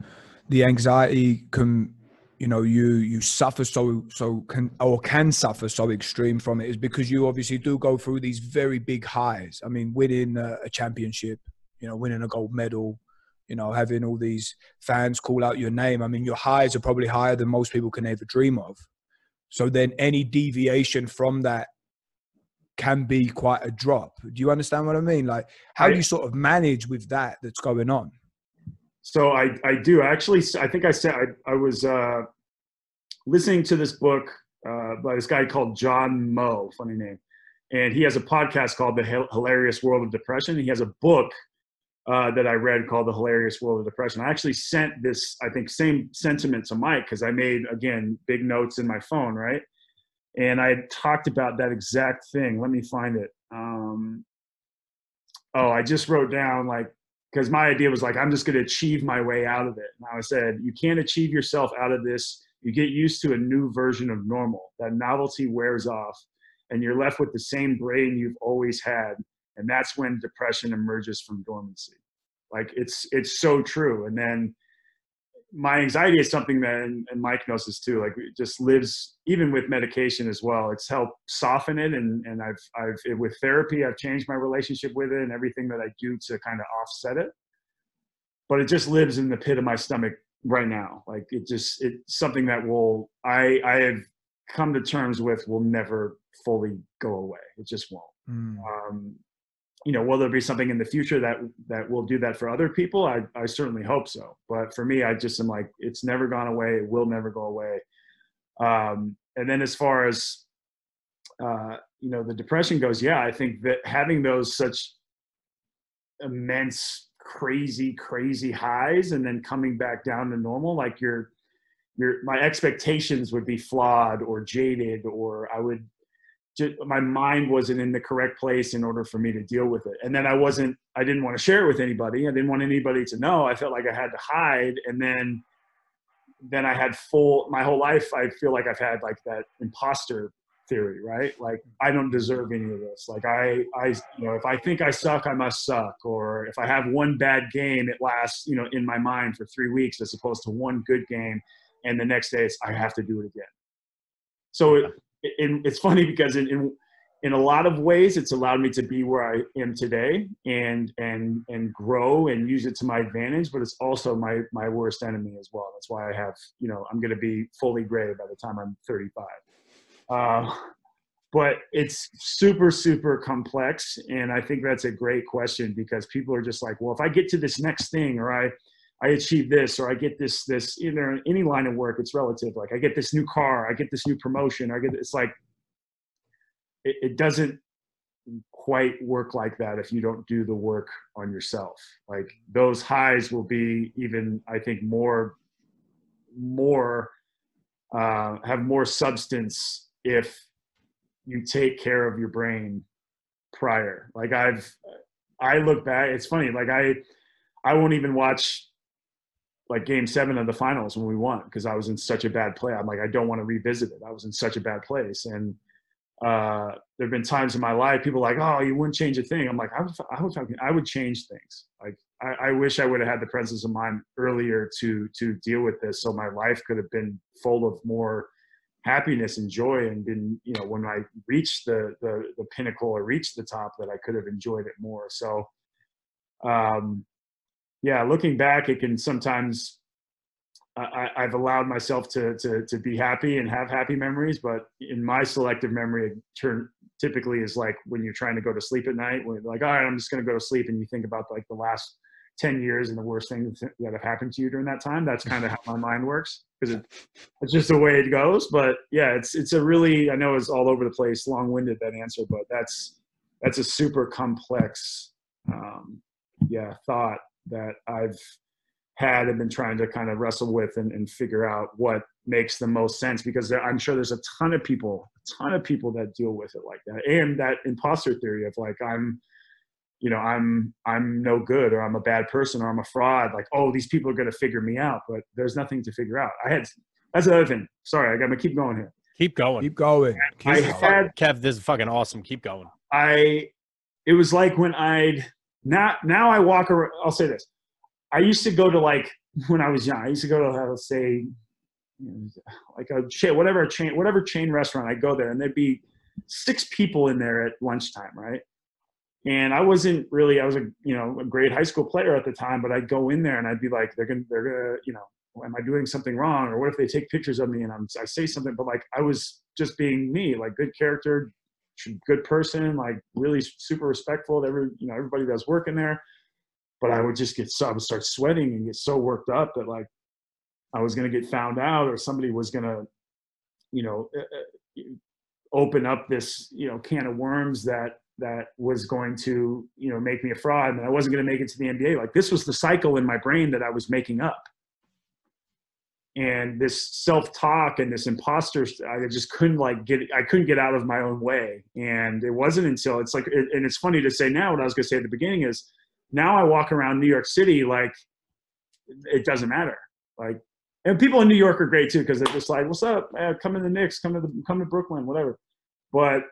the anxiety can you know you you suffer so so can or can suffer so extreme from it is because you obviously do go through these very big highs. I mean, winning a, a championship, you know, winning a gold medal, you know, having all these fans call out your name. I mean, your highs are probably higher than most people can ever dream of. So then any deviation from that can be quite a drop. Do you understand what I mean? Like, how do you sort of manage with that that's going on? So I, I do actually. I think I said I, I was uh, listening to this book uh, by this guy called John Moe, funny name, and he has a podcast called The Hilarious World of Depression. He has a book uh, that I read called The Hilarious World of Depression. I actually sent this, I think, same sentiment to Mike because I made again big notes in my phone, right? and I talked about that exact thing. Let me find it. Um, oh, I just wrote down like because my idea was like I'm just going to achieve my way out of it. And I said you can't achieve yourself out of this. You get used to a new version of normal. That novelty wears off, and you're left with the same brain you've always had. And that's when depression emerges from dormancy. Like it's it's so true. And then my anxiety is something that, and, and Mike knows this too, like it just lives even with medication as well. It's helped soften it. And, and I've, I've, with therapy, I've changed my relationship with it and everything that I do to kind of offset it. But it just lives in the pit of my stomach right now. Like it just, it's something that will, I, I have come to terms with will never fully go away. It just won't. Mm. Um, you know, will there be something in the future that that will do that for other people? I, I certainly hope so. But for me, I just am like, it's never gone away. It will never go away. Um, and then as far as uh, you know, the depression goes, yeah, I think that having those such immense, crazy, crazy highs and then coming back down to normal, like your your my expectations would be flawed or jaded, or I would just, my mind wasn't in the correct place in order for me to deal with it. And then I wasn't, I didn't want to share it with anybody. I didn't want anybody to know. I felt like I had to hide. And then, then I had full, my whole life, I feel like I've had like that imposter theory, right? Like I don't deserve any of this. Like I, I, you know, if I think I suck, I must suck. Or if I have one bad game, it lasts, you know, in my mind for three weeks as opposed to one good game. And the next day it's, I have to do it again. So it, it's funny because in, in, in a lot of ways it's allowed me to be where I am today and and and grow and use it to my advantage but it's also my my worst enemy as well. That's why I have you know I'm going to be fully gray by the time I'm 35 uh, but it's super super complex and I think that's a great question because people are just like well if I get to this next thing or I I achieve this or I get this this either in any line of work it's relative like I get this new car I get this new promotion I get it's like it, it doesn't quite work like that if you don't do the work on yourself. Like those highs will be even I think more more uh, have more substance if you take care of your brain prior. Like I've I look back it's funny like I I won't even watch like game seven of the finals when we won because I was in such a bad play. I'm like, I don't want to revisit it. I was in such a bad place. And uh, there have been times in my life, people like, oh, you wouldn't change a thing. I'm like, I would, I would, I would change things. Like, I, I wish I would have had the presence of mind earlier to to deal with this, so my life could have been full of more happiness and joy, and been, you know, when I reached the the, the pinnacle or reached the top, that I could have enjoyed it more. So, um, yeah, looking back, it can sometimes I, have allowed myself to, to to be happy and have happy memories, but in my selective memory, it turn, typically is like when you're trying to go to sleep at night, when like, all right, I'm just going to go to sleep, and you think about like the last ten years and the worst things that have happened to you during that time. That's kind of how my mind works because it, it's just the way it goes. But yeah, it's it's a really I know it's all over the place, long-winded that answer, but that's that's a super complex um, yeah thought that I've had and been trying to kind of wrestle with and, and figure out what makes the most sense because there, I'm sure there's a ton of people, a ton of people that deal with it like that. And that imposter theory of like, I'm, you know, I'm, I'm no good or I'm a bad person or I'm a fraud. Like, oh, these people are going to figure me out, but there's nothing to figure out. I had, that's another thing. Sorry. I got to keep going here. Keep going. Keep going. Keep I going. had, Kev, this is fucking awesome. Keep going. I, it was like when I'd, now now I walk around. I'll say this: I used to go to like when I was young. I used to go to let's say like a chain, whatever chain, whatever chain restaurant. I go there, and there'd be six people in there at lunchtime, right? And I wasn't really, I was a you know a great high school player at the time, but I'd go in there and I'd be like, they're gonna, they're gonna, you know, am I doing something wrong? Or what if they take pictures of me and I'm, I say something, but like I was just being me, like good character, good person, like really super respectful to every, you know, everybody that's working there. But I would just get so I would start sweating and get so worked up that like I was going to get found out or somebody was going to, you know, eh, eh, open up this, you know, can of worms that that was going to, you know, make me a fraud and I wasn't going to make it to the NBA. Like this was the cycle in my brain that I was making up and this self-talk and this imposter i just couldn't like get i couldn't get out of my own way. And it wasn't until it's like and it's funny to say now what i was going to say at the beginning is now i walk around new york city like it doesn't matter. Like and people in new york are great too because they're just like what's up? Man? come to the Knicks come to the come to brooklyn whatever. But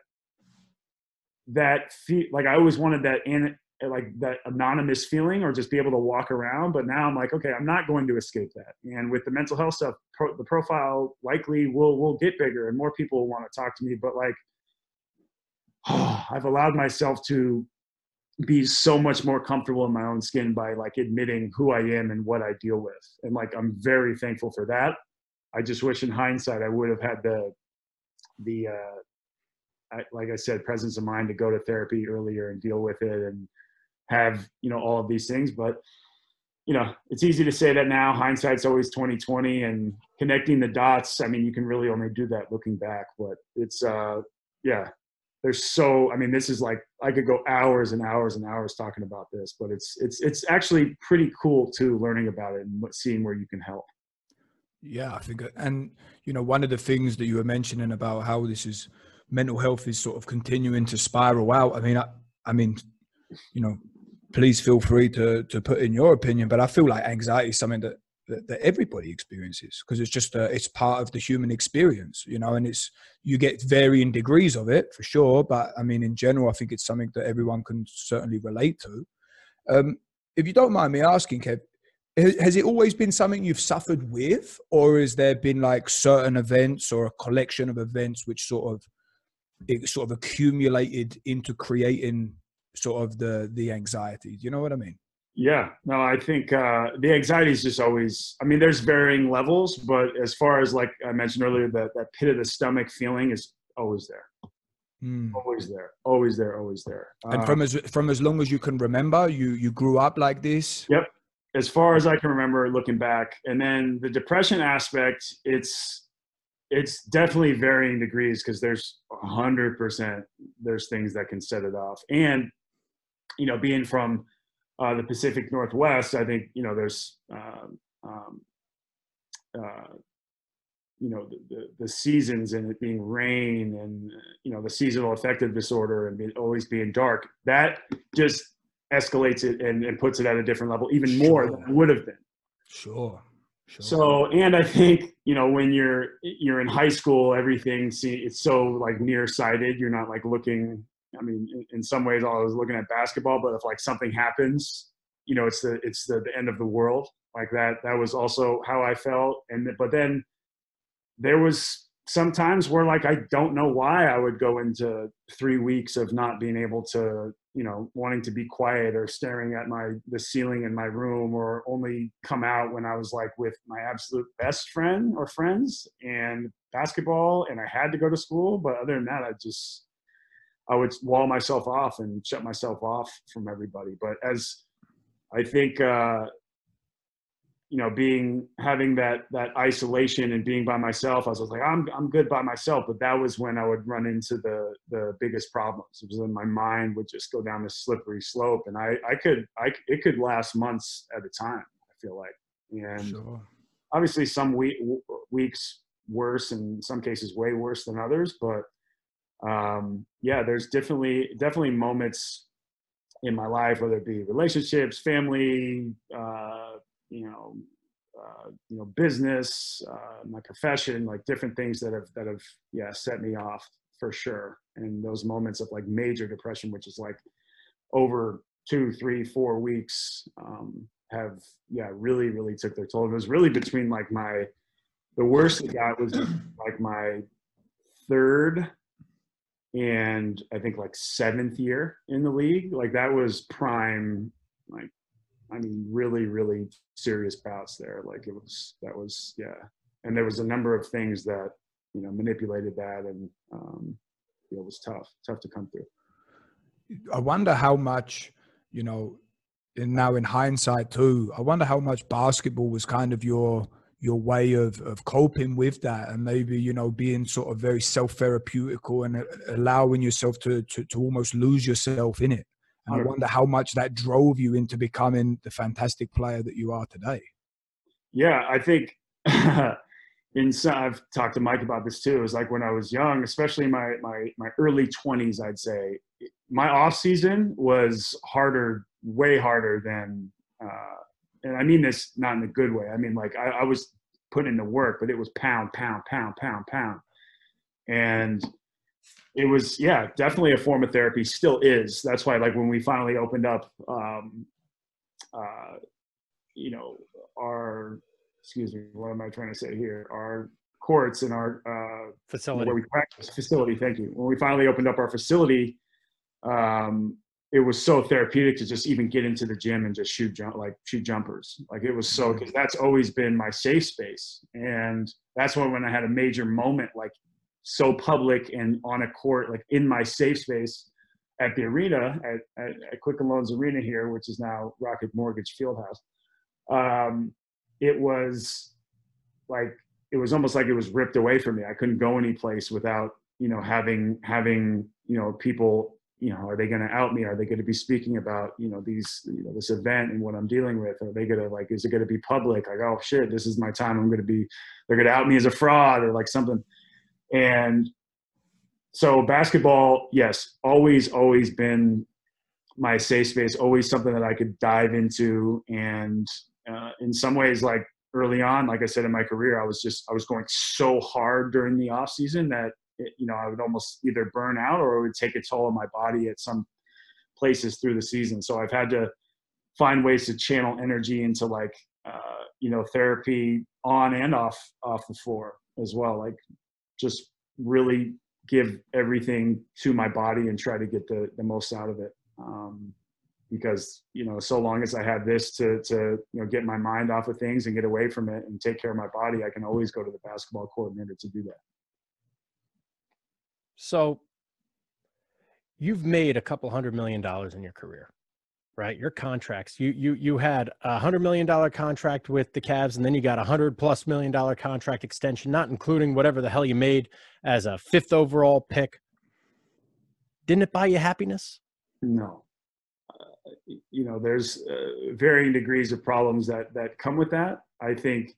that feel like i always wanted that in like that anonymous feeling or just be able to walk around but now i'm like okay i'm not going to escape that. And with the mental health stuff pro, the profile likely will will get bigger and more people will want to talk to me but like oh, i've allowed myself to be so much more comfortable in my own skin by like admitting who i am and what i deal with. And like i'm very thankful for that. I just wish in hindsight i would have had the the uh I, like I said, presence of mind to go to therapy earlier and deal with it and have you know all of these things but you know it's easy to say that now hindsight's always 2020 and connecting the dots i mean you can really only do that looking back but it's uh yeah there's so i mean this is like i could go hours and hours and hours talking about this but it's it's it's actually pretty cool too learning about it and seeing where you can help yeah i think and you know one of the things that you were mentioning about how this is mental health is sort of continuing to spiral out. I mean, I, I mean, you know, please feel free to to put in your opinion, but I feel like anxiety is something that that, that everybody experiences because it's just a, it's part of the human experience, you know, and it's you get varying degrees of it for sure. But I mean, in general, I think it's something that everyone can certainly relate to. Um, if you don't mind me asking, Kev, has it always been something you've suffered with, or has there been like certain events or a collection of events which sort of it sort of accumulated into creating sort of the the anxiety? Do you know what I mean? Yeah, no, I think uh, the anxiety is just always. I mean, there's varying levels, but as far as like I mentioned earlier, that that pit of the stomach feeling is always there, mm. always there, always there, always there. And from um, as from as long as you can remember, you you grew up like this. Yep, as far as I can remember, looking back, and then the depression aspect, it's it's definitely varying degrees because there's a hundred percent there's things that can set it off, and you know, being from uh, the Pacific Northwest, I think you know there's um, um, uh, you know the, the, the, seasons and it being rain and you know the seasonal affective disorder and being, always being dark that just escalates it and, and puts it at a different level even more than it would have been. Sure. Sure. So, and I think you know when you're you're in high school, everything see it's so like nearsighted. You're not like looking I mean, in, in, some ways, I was looking at basketball, but if like something happens, you know, it's the it's the, the end of the world. Like that. That was also how I felt. And but then there was sometimes where like I don't know why I would go into three weeks of not being able to, you know, wanting to be quiet or staring at my the ceiling in my room, or only come out when I was like with my absolute best friend or friends and basketball, and I had to go to school. But other than that, I just I would wall myself off and shut myself off from everybody. But as I think, uh, you know, being having that that isolation and being by myself, I was like, I'm I'm good by myself. But that was when I would run into the the biggest problems. It was when my mind would just go down this slippery slope, and I I could I it could last months at a time. I feel like, and sure. obviously some week, weeks worse, and in some cases way worse than others, but um, yeah, there's definitely definitely moments in my life, whether it be relationships, family, uh, you know, uh, you know, business, uh, my profession, like different things that have that have yeah set me off for sure. And those moments of like major depression, which is like over two, three, four weeks, um, have yeah really really took their toll. It was really between like my the worst it got was like my third and I think like seventh year in the league. Like that was prime, like I mean, really, really serious bouts there. Like it was that was yeah, and there was a number of things that you know manipulated that, and um, you know, it was tough, tough to come through. I wonder how much you know. And now in hindsight too, I wonder how much basketball was kind of your your way of, of coping with that and maybe you know being sort of very self-therapeutical and uh, allowing yourself to, to, to almost lose yourself in it. And i wonder how much that drove you into becoming the fantastic player that you are today. Yeah i think in some, i've talked to mike about this too it was like when i was young especially my my my early 20s i'd say my off season was harder way harder than uh, and I mean this not in a good way. I mean like I, I was putting in the work, but it was pound, pound, pound, pound, pound, and it was yeah definitely a form of therapy. Still is. That's why like when we finally opened up, um, uh, you know our excuse me, what am I trying to say here? Our courts and our uh, facility where we practice facility. Thank you. When we finally opened up our facility, um, it was so therapeutic to just even get into the gym and just shoot jump like shoot jumpers. Like it was so because mm-hmm. that's always been my safe space. And that's when when i had a major moment like so public and on a court like in my safe space at the arena at, at, at quicken loans arena here which is now rocket mortgage fieldhouse um, it was like it was almost like it was ripped away from me. I couldn't go any place without you know having having you know people you know, are they going to out me? Are they going to be speaking about, you know, these, you know, this event and what I'm dealing with? Are they going to like, is it going to be public? Like, oh shit, this is my time. I'm going to be, they're going to out me as a fraud or like something. And so basketball, yes, always, always been my safe space. Always something that I could dive into, and uh, in some ways, like early on, like I said in my career, I was just I was going so hard during the off season that it, you know I would almost either burn out or it would take a toll on my body at some places through the season. So I've had to find ways to channel energy into like uh, you know therapy on and off off the floor as well. Like just really give everything to my body and try to get the the most out of it. Um, because you know so long as i have this to to you know get my mind off of things and get away from it and take care of my body i can always go to the basketball coordinator to do that so you've made a couple hundred million dollars in your career right? Your contracts you you you had a hundred million dollar contract with the Cavs and then you got a hundred plus million dollar contract extension not including whatever the hell you made as a fifth overall pick. Didn't it buy you happiness? No. You know there's uh, varying degrees of problems that that come with that. I think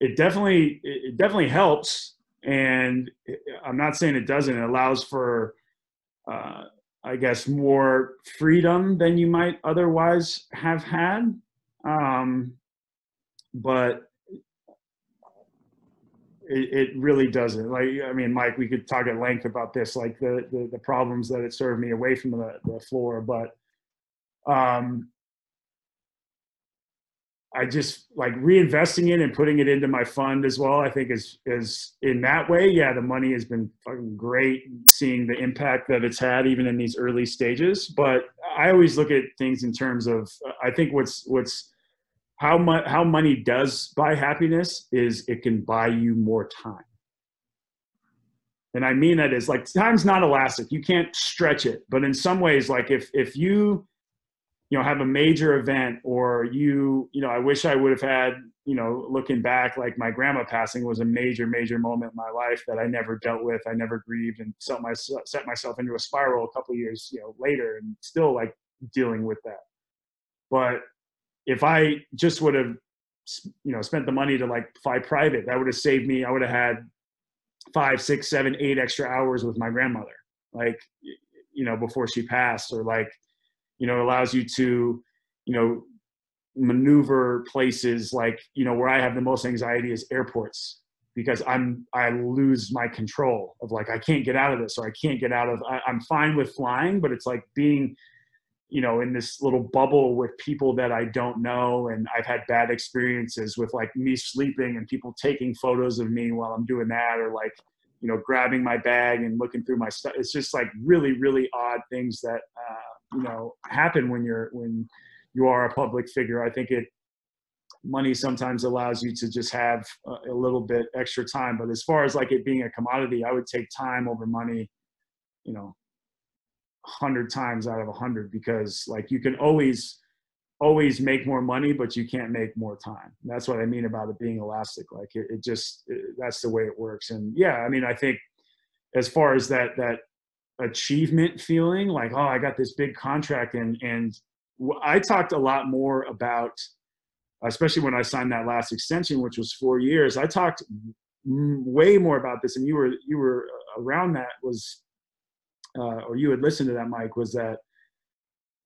it definitely it definitely helps and i'm not saying it doesn't. It allows for uh, i guess more freedom than you might otherwise have had. Um, but it, it, really doesn't. Like i mean mike we could talk at length about this like the the, the problems that it served me away from the, the floor but um, I just like reinvesting it and putting it into my fund as well. I think is is in that way, yeah, the money has been fucking great. Seeing the impact that it's had even in these early stages, but I always look at things in terms of I think what's what's how much how money does buy happiness is it can buy you more time. And I mean that is like time's not elastic. You can't stretch it, but in some ways, like if if you you know have a major event or you you know i wish i would have had you know looking back like my grandma passing was a major major moment in my life that i never dealt with i never grieved and set myself set myself into a spiral a couple years you know later and still like dealing with that. But if i just would have you know spent the money to like fly private that would have saved me i would have had five six seven eight extra hours with my grandmother like you know before she passed or like you know, it allows you to, you know, maneuver places like, you know, where I have the most anxiety is airports because I'm, I lose my control of like, I can't get out of this or I can't get out of, I, I'm fine with flying, but it's like being, you know, in this little bubble with people that I don't know. And I've had bad experiences with like me sleeping and people taking photos of me while I'm doing that or like, you know, grabbing my bag and looking through my stuff. It's just like really, really odd things that, uh, you know happen when you're when you are a public figure. I think it money sometimes allows you to just have a, a little bit extra time. But as far as like it being a commodity, I would take time over money. You know, hundred times out of a hundred because like you can always always make more money but you can't make more time that's what i mean about it being elastic like it, it just it, that's the way it works and yeah i mean i think as far as that that achievement feeling like oh i got this big contract and and i talked a lot more about especially when i signed that last extension which was four years i talked way more about this and you were you were around that was uh, or you had listened to that mike was that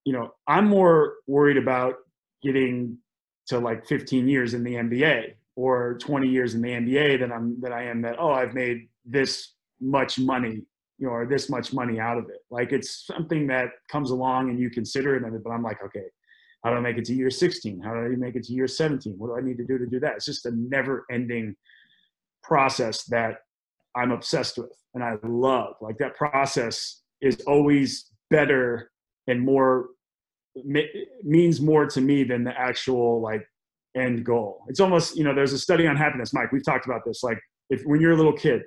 you know i'm more worried about getting to like 15 years in the nba or 20 years in the nba than i'm than i am that oh i've made this much money you know, or this much money out of it. Like it's something that comes along and you consider it, but I'm like, okay, how do I make it to year 16? How do I make it to year 17? What do I need to do to do that? It's just a never ending process that I'm obsessed with and I love. Like that process is always better and more means more to me than the actual like end goal. It's almost, you know, there's a study on happiness, Mike. We've talked about this. Like if when you're a little kid,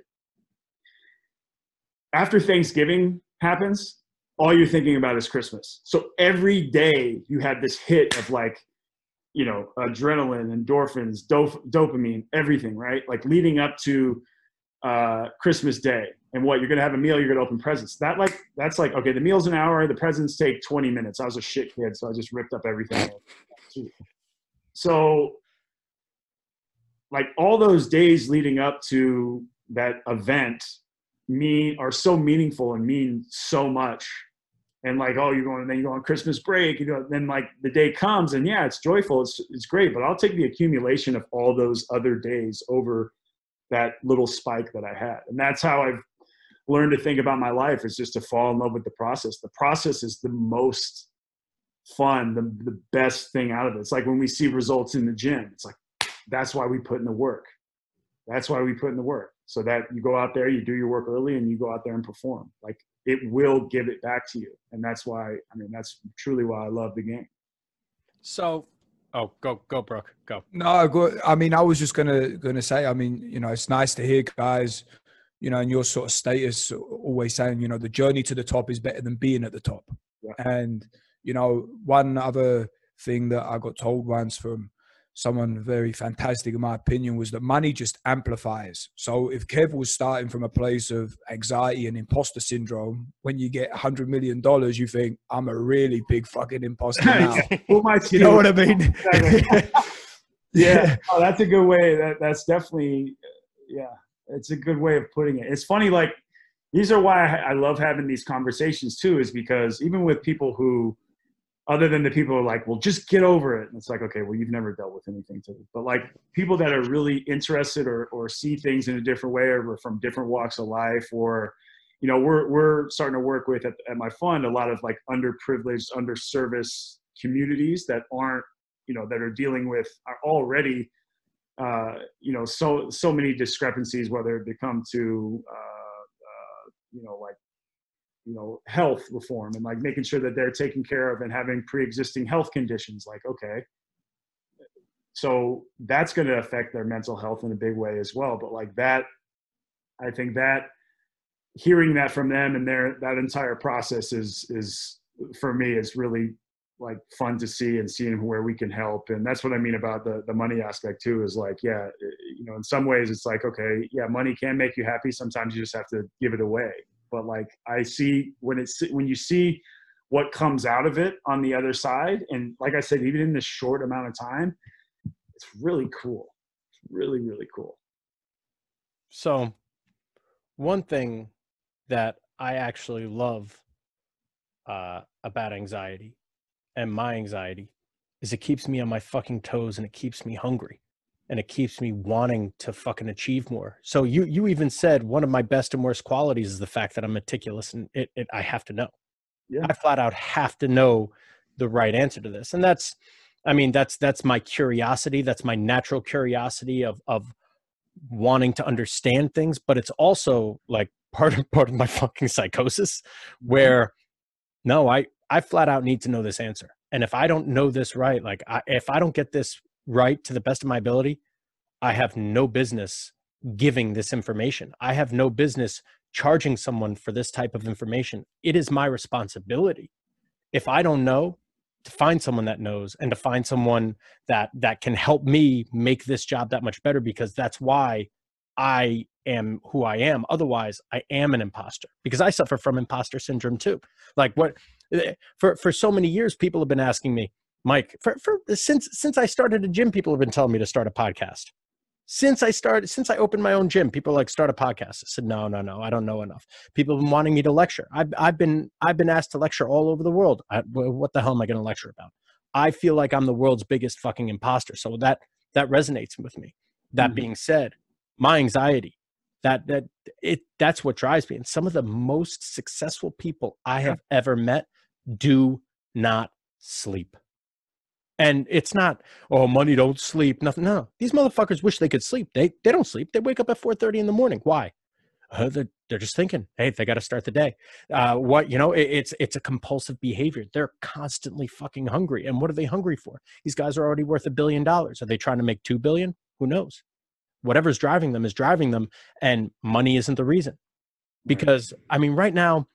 after Thanksgiving happens, all you're thinking about is Christmas. So every day you had this hit of like, you know, adrenaline, endorphins, dopamine, everything, right? Like leading up to uh, Christmas Day. And what you're gonna have a meal, you're gonna open presents. That like that's like okay, the meal's an hour, the presents take 20 minutes. I was a shit kid, so I just ripped up everything. so like all those days leading up to that event mean are so meaningful and mean so much. And like oh you're going and then you go on christmas break you know then like the day comes and yeah it's joyful it's, it's great but i'll take the accumulation of all those other days over that little spike that i had. And that's how i've learned to think about my life is just to fall in love with the process. The process is the most fun the, the best thing out of it. It's like when we see results in the gym it's like that's why we put in the work. That's why we put in the work so that you go out there, you do your work early, and you go out there and perform. Like it will give it back to you, and that's why. I mean, that's truly why I love the game. So, oh, go go Brooke, go. No, go. I mean, I was just gonna gonna say. I mean, you know, it's nice to hear guys, you know, in your sort of status, always saying, you know, the journey to the top is better than being at the top. Yeah. And you know, one other thing that I got told once from someone very fantastic in my opinion was that money just amplifies. So if Kev was starting from a place of anxiety and imposter syndrome, when you get hundred million dollars, you think I'm a really big fucking imposter now. you know what I mean? yeah, oh, that's a good way. That that's definitely yeah, it's a good way of putting it. It's funny, like these are why I love having these conversations too, is because even with people who other than the people who are like, well, just get over it. And it's like, okay, well, you've never dealt with anything to But like people that are really interested or, or see things in a different way or from different walks of life or, you know, we're, we're starting to work with at, at my fund, a lot of like underprivileged, underserviced communities that aren't, you know, that are dealing with are already, uh, you know, so, so many discrepancies, whether they come to, uh, uh, you know, like you know health reform and like making sure that they're taken care of and having pre-existing health conditions like okay. So that's going to affect their mental health in a big way as well but like that i think that hearing that from them and their that entire process is is for me is really like fun to see and seeing where we can help and that's what i mean about the the money aspect too is like yeah you know in some ways it's like okay yeah money can make you happy. Sometimes you just have to give it away but like I see when it's when you see what comes out of it on the other side, and like I said, even in this short amount of time, it's really cool. It's really really cool. So, one thing that I actually love uh, about anxiety and my anxiety is it keeps me on my fucking toes and it keeps me hungry and it keeps me wanting to fucking achieve more. So you you even said one of my best and worst qualities is the fact that I'm meticulous and it, it I have to know. Yeah. I flat out have to know the right answer to this. And that's I mean that's that's my curiosity, that's my natural curiosity of of wanting to understand things, but it's also like part of part of my fucking psychosis where no, I I flat out need to know this answer. And if I don't know this right, like I, if I don't get this right to the best of my ability, I have no business giving this information. I have no business charging someone for this type of information. It is my responsibility. If I don't know, to find someone that knows and to find someone that that can help me make this job that much better because that's why I am who I am. Otherwise, I am an imposter because I suffer from imposter syndrome too. Like what eh, for for so many years people have been asking me, Mike, for, for since since I started a gym, people have been telling me to start a podcast. Since I started, since I opened my own gym, people like start a podcast. I said, no, no, no, I don't know enough. People have been wanting me to lecture. I've I've been I've been asked to lecture all over the world. I, what the hell am I going to lecture about? I feel like I'm the world's biggest fucking imposter. So that that resonates with me. That mm-hmm. being said, my anxiety, that that it that's what drives me. And some of the most successful people I have ever met do not sleep. And it's not, oh, money don't sleep, nothing. No, these motherfuckers wish they could sleep. They they don't sleep. They wake up at 4:30 in the morning. Why? Uh, they're, they're just thinking, hey, they got to start the day. Uh, what you know, it, it's it's a compulsive behavior. They're constantly fucking hungry. And what are they hungry for? These guys are already worth a billion dollars. Are they trying to make two billion? Who knows? Whatever's driving them is driving them, and money isn't the reason. Because I mean, right now,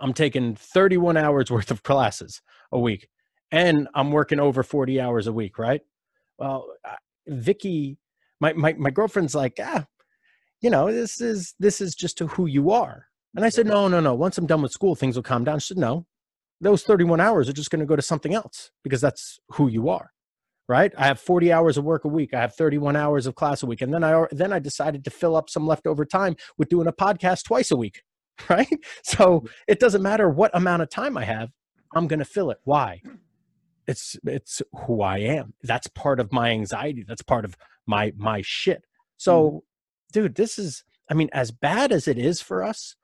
I'm taking 31 hours worth of classes a week and I'm working over 40 hours a week, right? Well, Vicky, my, my, my girlfriend's like, ah, you know, this is, this is just to who you are. And I said, no, no, no. Once I'm done with school, things will calm down. She said, no, those 31 hours are just going to go to something else because that's who you are. right? I have 40 hours of work a week. I have 31 hours of class a week. And then I then I decided to fill up some leftover time with doing a podcast twice a week, right? So it doesn't matter what amount of time I have, I'm going to fill it. Why? It's it's who I am. That's part of my anxiety. That's part of my my shit. So, dude, this is I mean as bad as it is for us,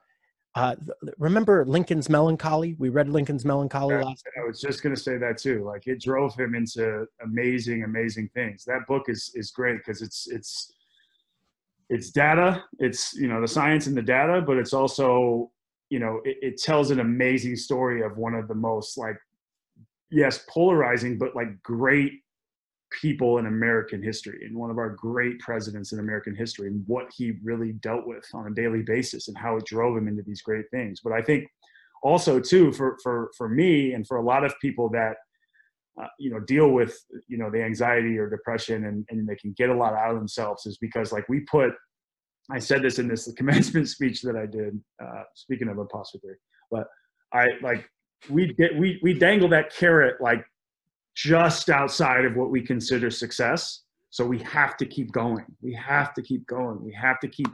uh, remember Lincoln's Melancholy? We read Lincoln's Melancholy last. I was just gonna say that too. Like it drove him into amazing, amazing things. That book is is great because it's it's it's data. It's you know the science and the data, but it's also you know it, it tells an amazing story of one of the most like yes polarizing but like great people in American history and one of our great presidents in American history and what he really dealt with on a daily basis and how it drove him into these great things. But I think also too for for for me and for a lot of people that uh, you know deal with you know the anxiety or depression and, and they can get a lot out of themselves is because like we put I said this in this commencement speech that I did uh, speaking of imposter theory but I like we get we we dangle that carrot like just outside of what we consider success. So we have to keep going. We have to keep going. We have to keep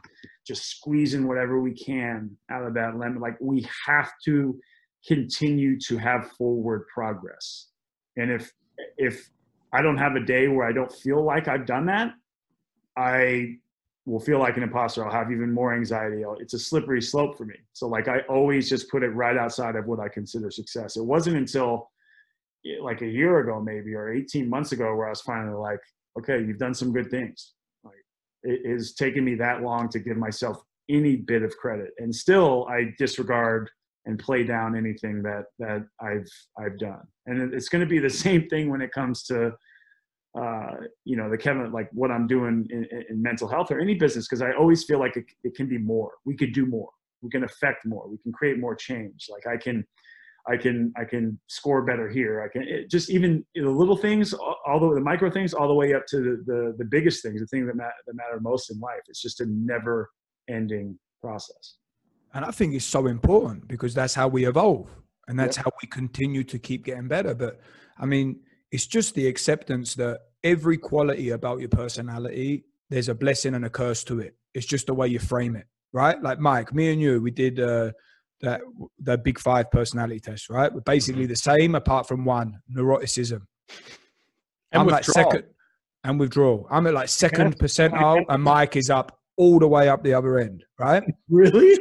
just squeezing whatever we can out of that lemon. Like we have to continue to have forward progress. And if if I don't have a day where I don't feel like I've done that, I will feel like an imposter. I'll have even more anxiety. It's a slippery slope for me. So like I always just put it right outside of what I consider success. It wasn't until like a year ago maybe or 18 months ago where i was finally like okay you've done some good things like it has taken me that long to give myself any bit of credit and still i disregard and play down anything that that i've i've done and it's going to be the same thing when it comes to uh, you know the kevin like what i'm doing in, in mental health or any business because i always feel like it, it can be more we could do more we can affect more we can create more change like i can I can I can score better here. I can it, just even the little things, all the, the micro things, all the way up to the the, the biggest things, the things that, matter, that matter most in life. It's just a never ending process. And I think it's so important because that's how we evolve and that's yep. how we continue to keep getting better. But I mean, it's just the acceptance that every quality about your personality, there's a blessing and a curse to it. It's just the way you frame it, right? Like Mike, me and you, we did. Uh, that the big five personality test, right? We're basically the same apart from one neuroticism. And I'm withdrawal. like second and withdrawal. I'm at like second percentile, and Mike is up all the way up the other end, right? Really?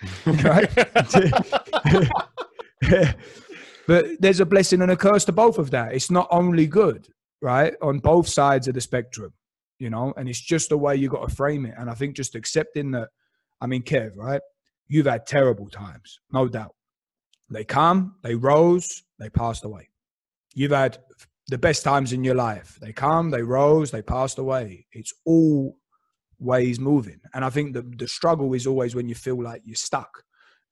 right. but there's a blessing and a curse to both of that. It's not only good, right, on both sides of the spectrum, you know, and it's just the way you got to frame it. And I think just accepting that, I mean, Kev, right? you've had terrible times, no doubt. They come, they rose, they passed away. You've had the best times in your life. They come, they rose, they passed away. It's all ways moving. And I think the, the struggle is always when you feel like you're stuck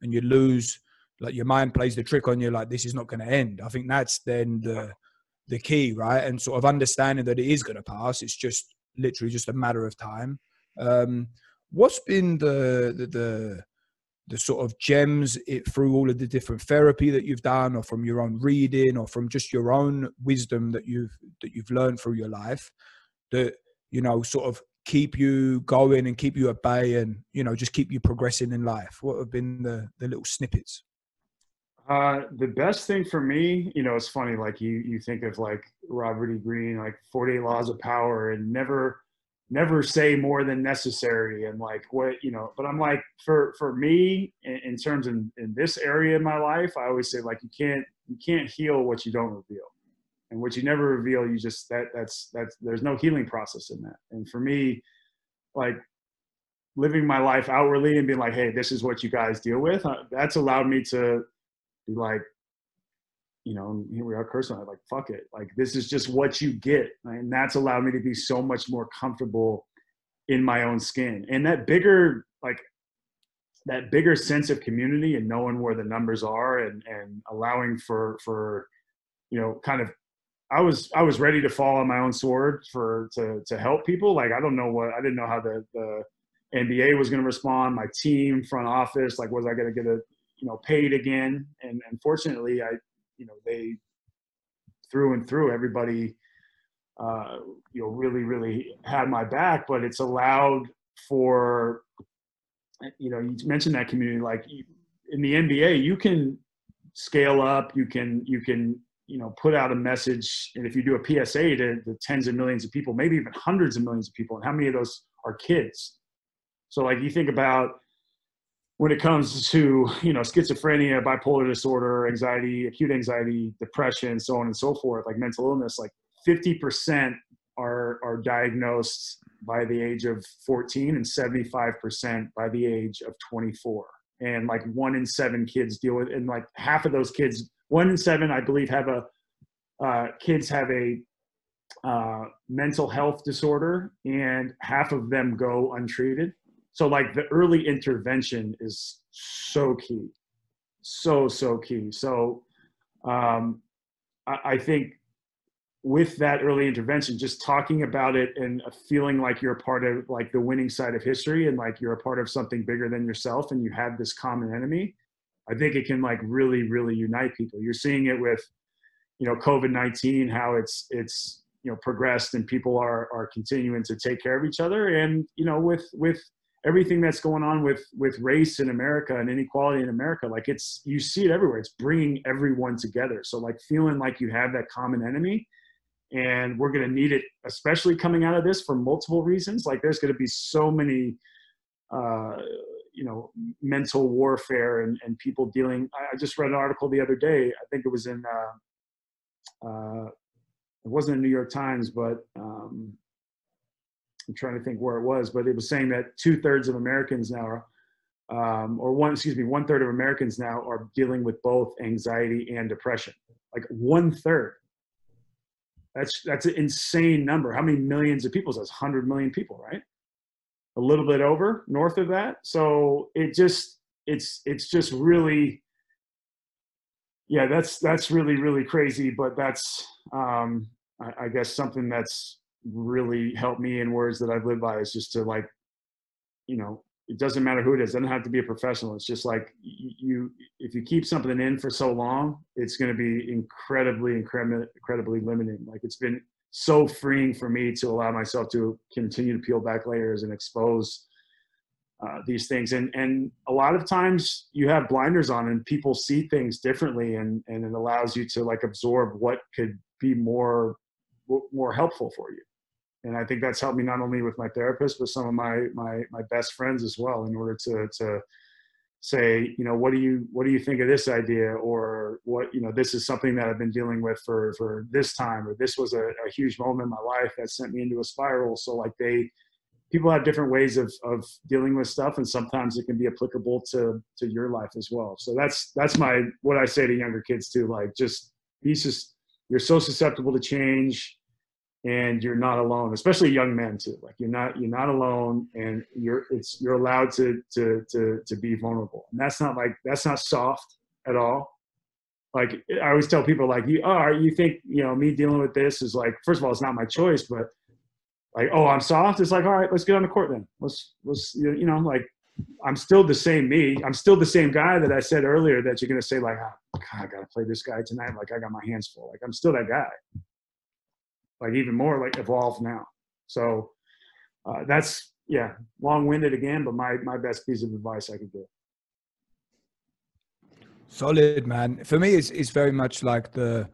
and you lose, like your mind plays the trick on you, like this is not going to end. I think that's then the the key, right? And sort of understanding that it is going to pass. It's just literally just a matter of time. Um, what's been the the, the the sort of gems it through all of the different therapy that you've done or from your own reading or from just your own wisdom that you've that you've learned through your life that you know sort of keep you going and keep you at bay and you know just keep you progressing in life what have been the the little snippets uh, the best thing for me, you know, it's funny. Like you, you think of like Robert E. Greene, like Forty Eight Laws of Power, and never never say more than necessary and like what you know but i'm like for for me in, in terms in, in this area of my life i always say like you can't you can't heal what you don't reveal and what you never reveal you just that that's that's there's no healing process in that and for me like living my life outwardly and being like hey this is what you guys deal with uh, that's allowed me to be like you know, here we are cursing. I'm like, fuck it. Like, this is just what you get. And that's allowed me to be so much more comfortable in my own skin. And that bigger, like, that bigger sense of community and knowing where the numbers are and, and allowing for, for, you know, kind of, I was, I was ready to fall on my own sword for, to, to help people. Like, I don't know what, I didn't know how the, the NBA was going to respond. My team, front office, like, was I going to get a, you know, paid again? And unfortunately, I, you know they through and through everybody uh, you know, really, really had my back. But it's allowed for, you know, you mentioned that community. Like in the NBA, you can scale up. You can you can you know put out a message, and if you do a PSA to the tens of millions of people, maybe even hundreds of millions of people, and how many of those are kids? So like you think about when it comes to you know schizophrenia bipolar disorder anxiety acute anxiety depression so on and so forth like mental illness like 50% are are diagnosed by the age of 14 and 75% by the age of 24 and like one in seven kids deal with and like half of those kids one in seven i believe have a uh, kids have a uh, mental health disorder and half of them go untreated so like the early intervention is so key. So so key. So um, I, I think with that early intervention just talking about it and feeling like you're a part of like the winning side of history and like you're a part of something bigger than yourself and you have this common enemy i think it can like really really unite people. You're seeing it with you know covid-19 how it's it's you know progressed and people are are continuing to take care of each other and you know with with everything that's going on with with race in America and inequality in America, like it's you see it everywhere. It's bringing everyone together. So like feeling like you have that common enemy, and we're going to need it, especially coming out of this for multiple reasons. Like there's going to be so many, uh, you know, mental warfare and and people dealing. I, just read an article the other day. I think it was in. Uh, uh, it wasn't in New York Times, but um, I'm trying to think where it was, but it was saying that two thirds of Americans now are, um, or one, excuse me, one third of Americans now are dealing with both anxiety and depression. Like one third. That's that's an insane number. How many millions of people? That's 100 million people, right? A little bit over, north of that. So it just it's it's just really yeah that's that's really really crazy but that's um I, I, guess something that's really helped me in words that I've lived by is just to like, you know, it doesn't matter who it is. It doesn't have to be a professional. It's just like you, if you keep something in for so long, it's going to be incredibly, incredibly, incredibly limiting. Like it's been so freeing for me to allow myself to continue to peel back layers and expose uh, these things. And and a lot of times you have blinders on, and people see things differently, and and it allows you to like absorb what could be more more helpful for you and I think that's helped me not only with my therapist, but some of my my my best friends as well, in order to to say, you know, what do you what do you think of this idea, or what you know, this is something that I've been dealing with for for this time, or this was a, a huge moment in my life that sent me into a spiral. So like they people have different ways of of dealing with stuff and sometimes it can be applicable to to your life as well. So that's that's my what i say to younger kids too like just be just you're so susceptible to change and you're not alone especially young men too. Like you're not you're not alone and you're it's you're allowed to to to to be vulnerable. And that's not like that's not soft at all. Like i always tell people like you are oh, you think you know me dealing with this is like first of all it's not my choice but like oh i'm soft? It's like all right let's get on the court then. Let's let's you know like i'm still the same me. I'm still the same guy that i said earlier that you're going to say like oh, God, i gotta play this guy tonight. Like i got my hands full. Like i'm still that guy like even more like evolved now. So uh, that's yeah, long-winded again, but my my best piece of advice I could give. Solid man. For me, it's it's very much like the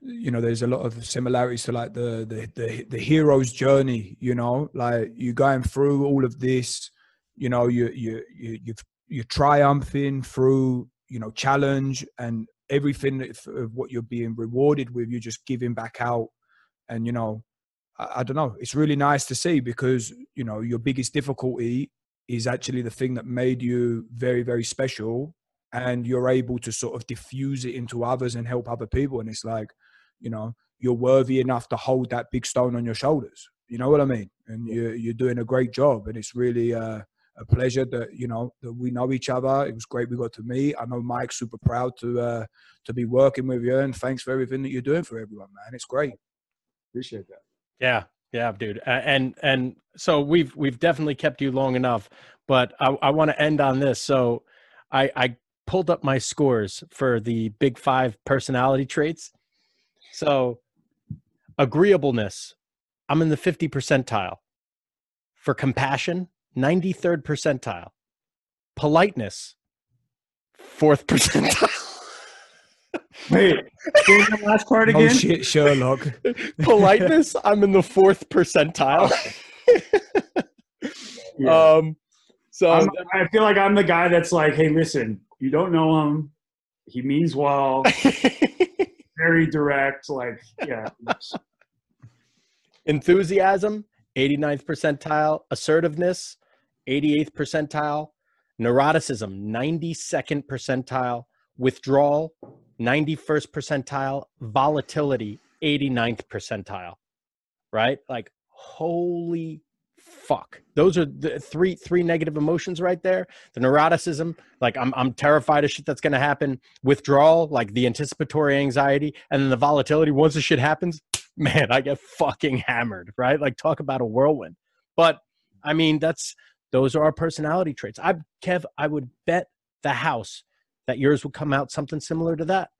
you know there's a lot of similarities to like the the the, the hero's journey you know like you're going through all of this you know you you you you've you're triumphing through you know challenge and everything of what you're being rewarded with you're just giving back out and you know I, I don't know it's really nice to see because you know your biggest difficulty is actually the thing that made you very very special and you're able to sort of diffuse it into others and help other people. And it's like you know you're worthy enough to hold that big stone on your shoulders. You know what i mean? And you're, you're doing a great job and it's really uh, a pleasure that you know that we know each other. It was great we got to meet. I know mike's super proud to uh to be working with you and thanks for everything that you're doing for everyone man. It's great appreciate that. Yeah, yeah, dude. And and so we've we've definitely kept you long enough, but I, I want to end on this. So I I pulled up my scores for the Big Five personality traits. So Agreeableness, I'm in the 50 percentile. For compassion, 93rd percentile. Politeness, fourth percentile. Wait, say the last part again. Oh shit, Sherlock. Politeness, I'm in the fourth percentile. Yeah. Um, so I'm, I feel like I'm the guy that's like, hey, listen, you don't know him. He means well, very direct. Like, yeah, enthusiasm 89th percentile assertiveness 88th percentile neuroticism 92nd percentile withdrawal 91st percentile volatility 89th percentile right like holy fuck those are the three three negative emotions right there the neuroticism like i'm, I'm terrified of shit that's to happen withdrawal like the anticipatory anxiety and then the volatility once the shit happens man, I get fucking hammered, right? Like talk about a whirlwind. But I mean, that's those are our personality traits. I Kev, I would bet the house that yours would come out something similar to that.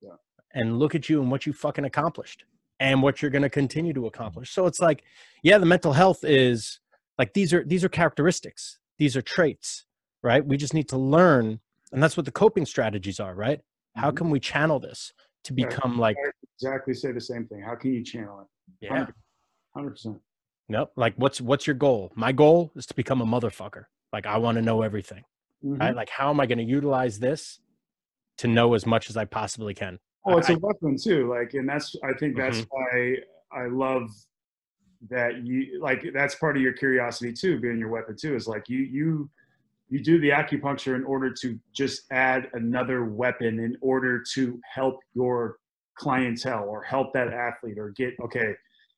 Yeah. And look at you and what you fucking accomplished and what you're going to continue to accomplish. So it's like, yeah, the mental health is like these are these are characteristics. These are traits, right? We just need to learn and that's what the coping strategies are, right? How Mhm. can we channel this to Yeah. become like exactly say the same thing. How can you channel it? yeah, 100%. Nope. Like what's what's your goal? My goal is to become a motherfucker. Like I want to know everything. Mhm. Right? Like how am I going to utilize this to know as much as I possibly can? Oh, it's I- a weapon too. Like, and that's I think that's Mhm. why I love that you like that's part of your curiosity too, being your weapon too. Is like you you you do the acupuncture in order to just add another weapon in order to help your clientele or help that athlete or get okay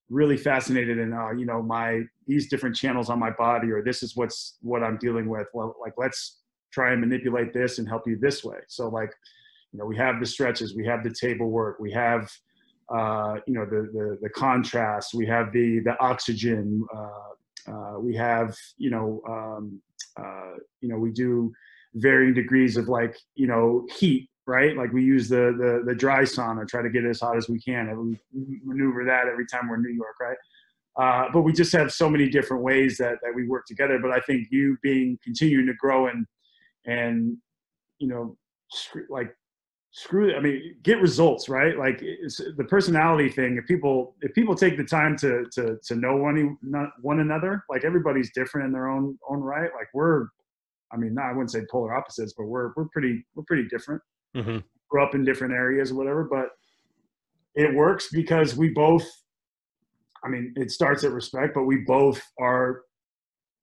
really fascinated in uh, you know my these different channels on my body or this is what's what i'm dealing with well like let's try and manipulate this and help you this way. So like you know we have the stretches we have the table work we have uh, you know the, the the contrast we have the the oxygen uh, uh, we have you know um, uh, you know we do varying degrees of like you know heat right? Like we use the the, the dry sauna try to get it as hot as we can and we maneuver that every time we're in new york right? Uh, but we just have so many different ways that, that we work together. But i think you being continuing to grow and and you know screw, like screw i mean get results right? Like it's the personality thing if people if people take the time to to to know one one another like everybody's different in their own own right. Like we're i mean not, i wouldn't say polar opposites but we're we're pretty we're pretty different. Mm-hmm. grew up in different areas or whatever but it works because we both i mean it starts at respect but we both are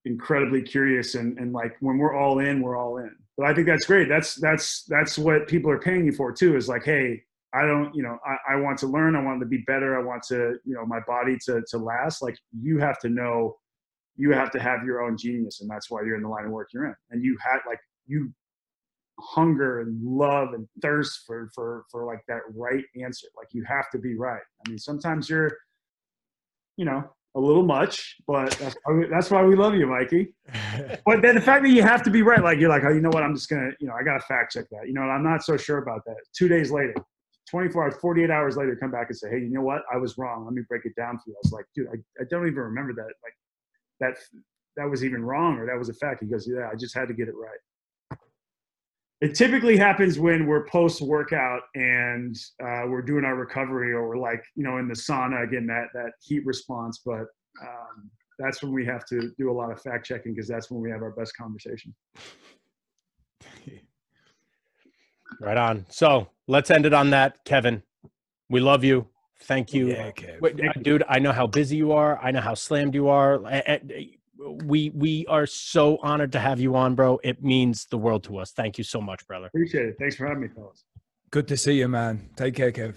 incredibly curious and, and like when we're all in we're all in. But i think that's great. That's that's that's what people are paying you for too is like hey i don't you know i, I want to learn. I want to be better. I want to you know my body to to last. Like you have to know you have to have your own genius and that's why you're in the line of work you're in. And you had like you hunger and love and thirst for for for like that right answer. Like you have to be right. I mean sometimes you're you know a little much but that's why we, that's why we love you mikey. But then the fact that you have to be right like you're like oh you know what? I'm just gonna you know i gotta fact check that. You know i'm not so sure about that. Two days later 24 hours 48 hours later come back and say hey you know what? I was wrong. Let me break it down for you. I was like dude i, I don't even remember that like that that was even wrong or that was a fact. He goes yeah i just had to get it right it typically happens when we're post workout and uh, we're doing our recovery or we're like you know in the sauna again that that heat response but um, that's when we have to do a lot of fact checking because that's when we have our best conversation Right on. So let's end it on that, Kevin. We love you. Thank you. Yeah, Kev. Wait, uh, dude, I know how busy you are. I know how slammed you are. A- a- We we are so honored to have you on, bro. It means the world to us. Thank you so much, brother. appreciate it thanks for having me fellas Good to see you, man. Take care, Kev.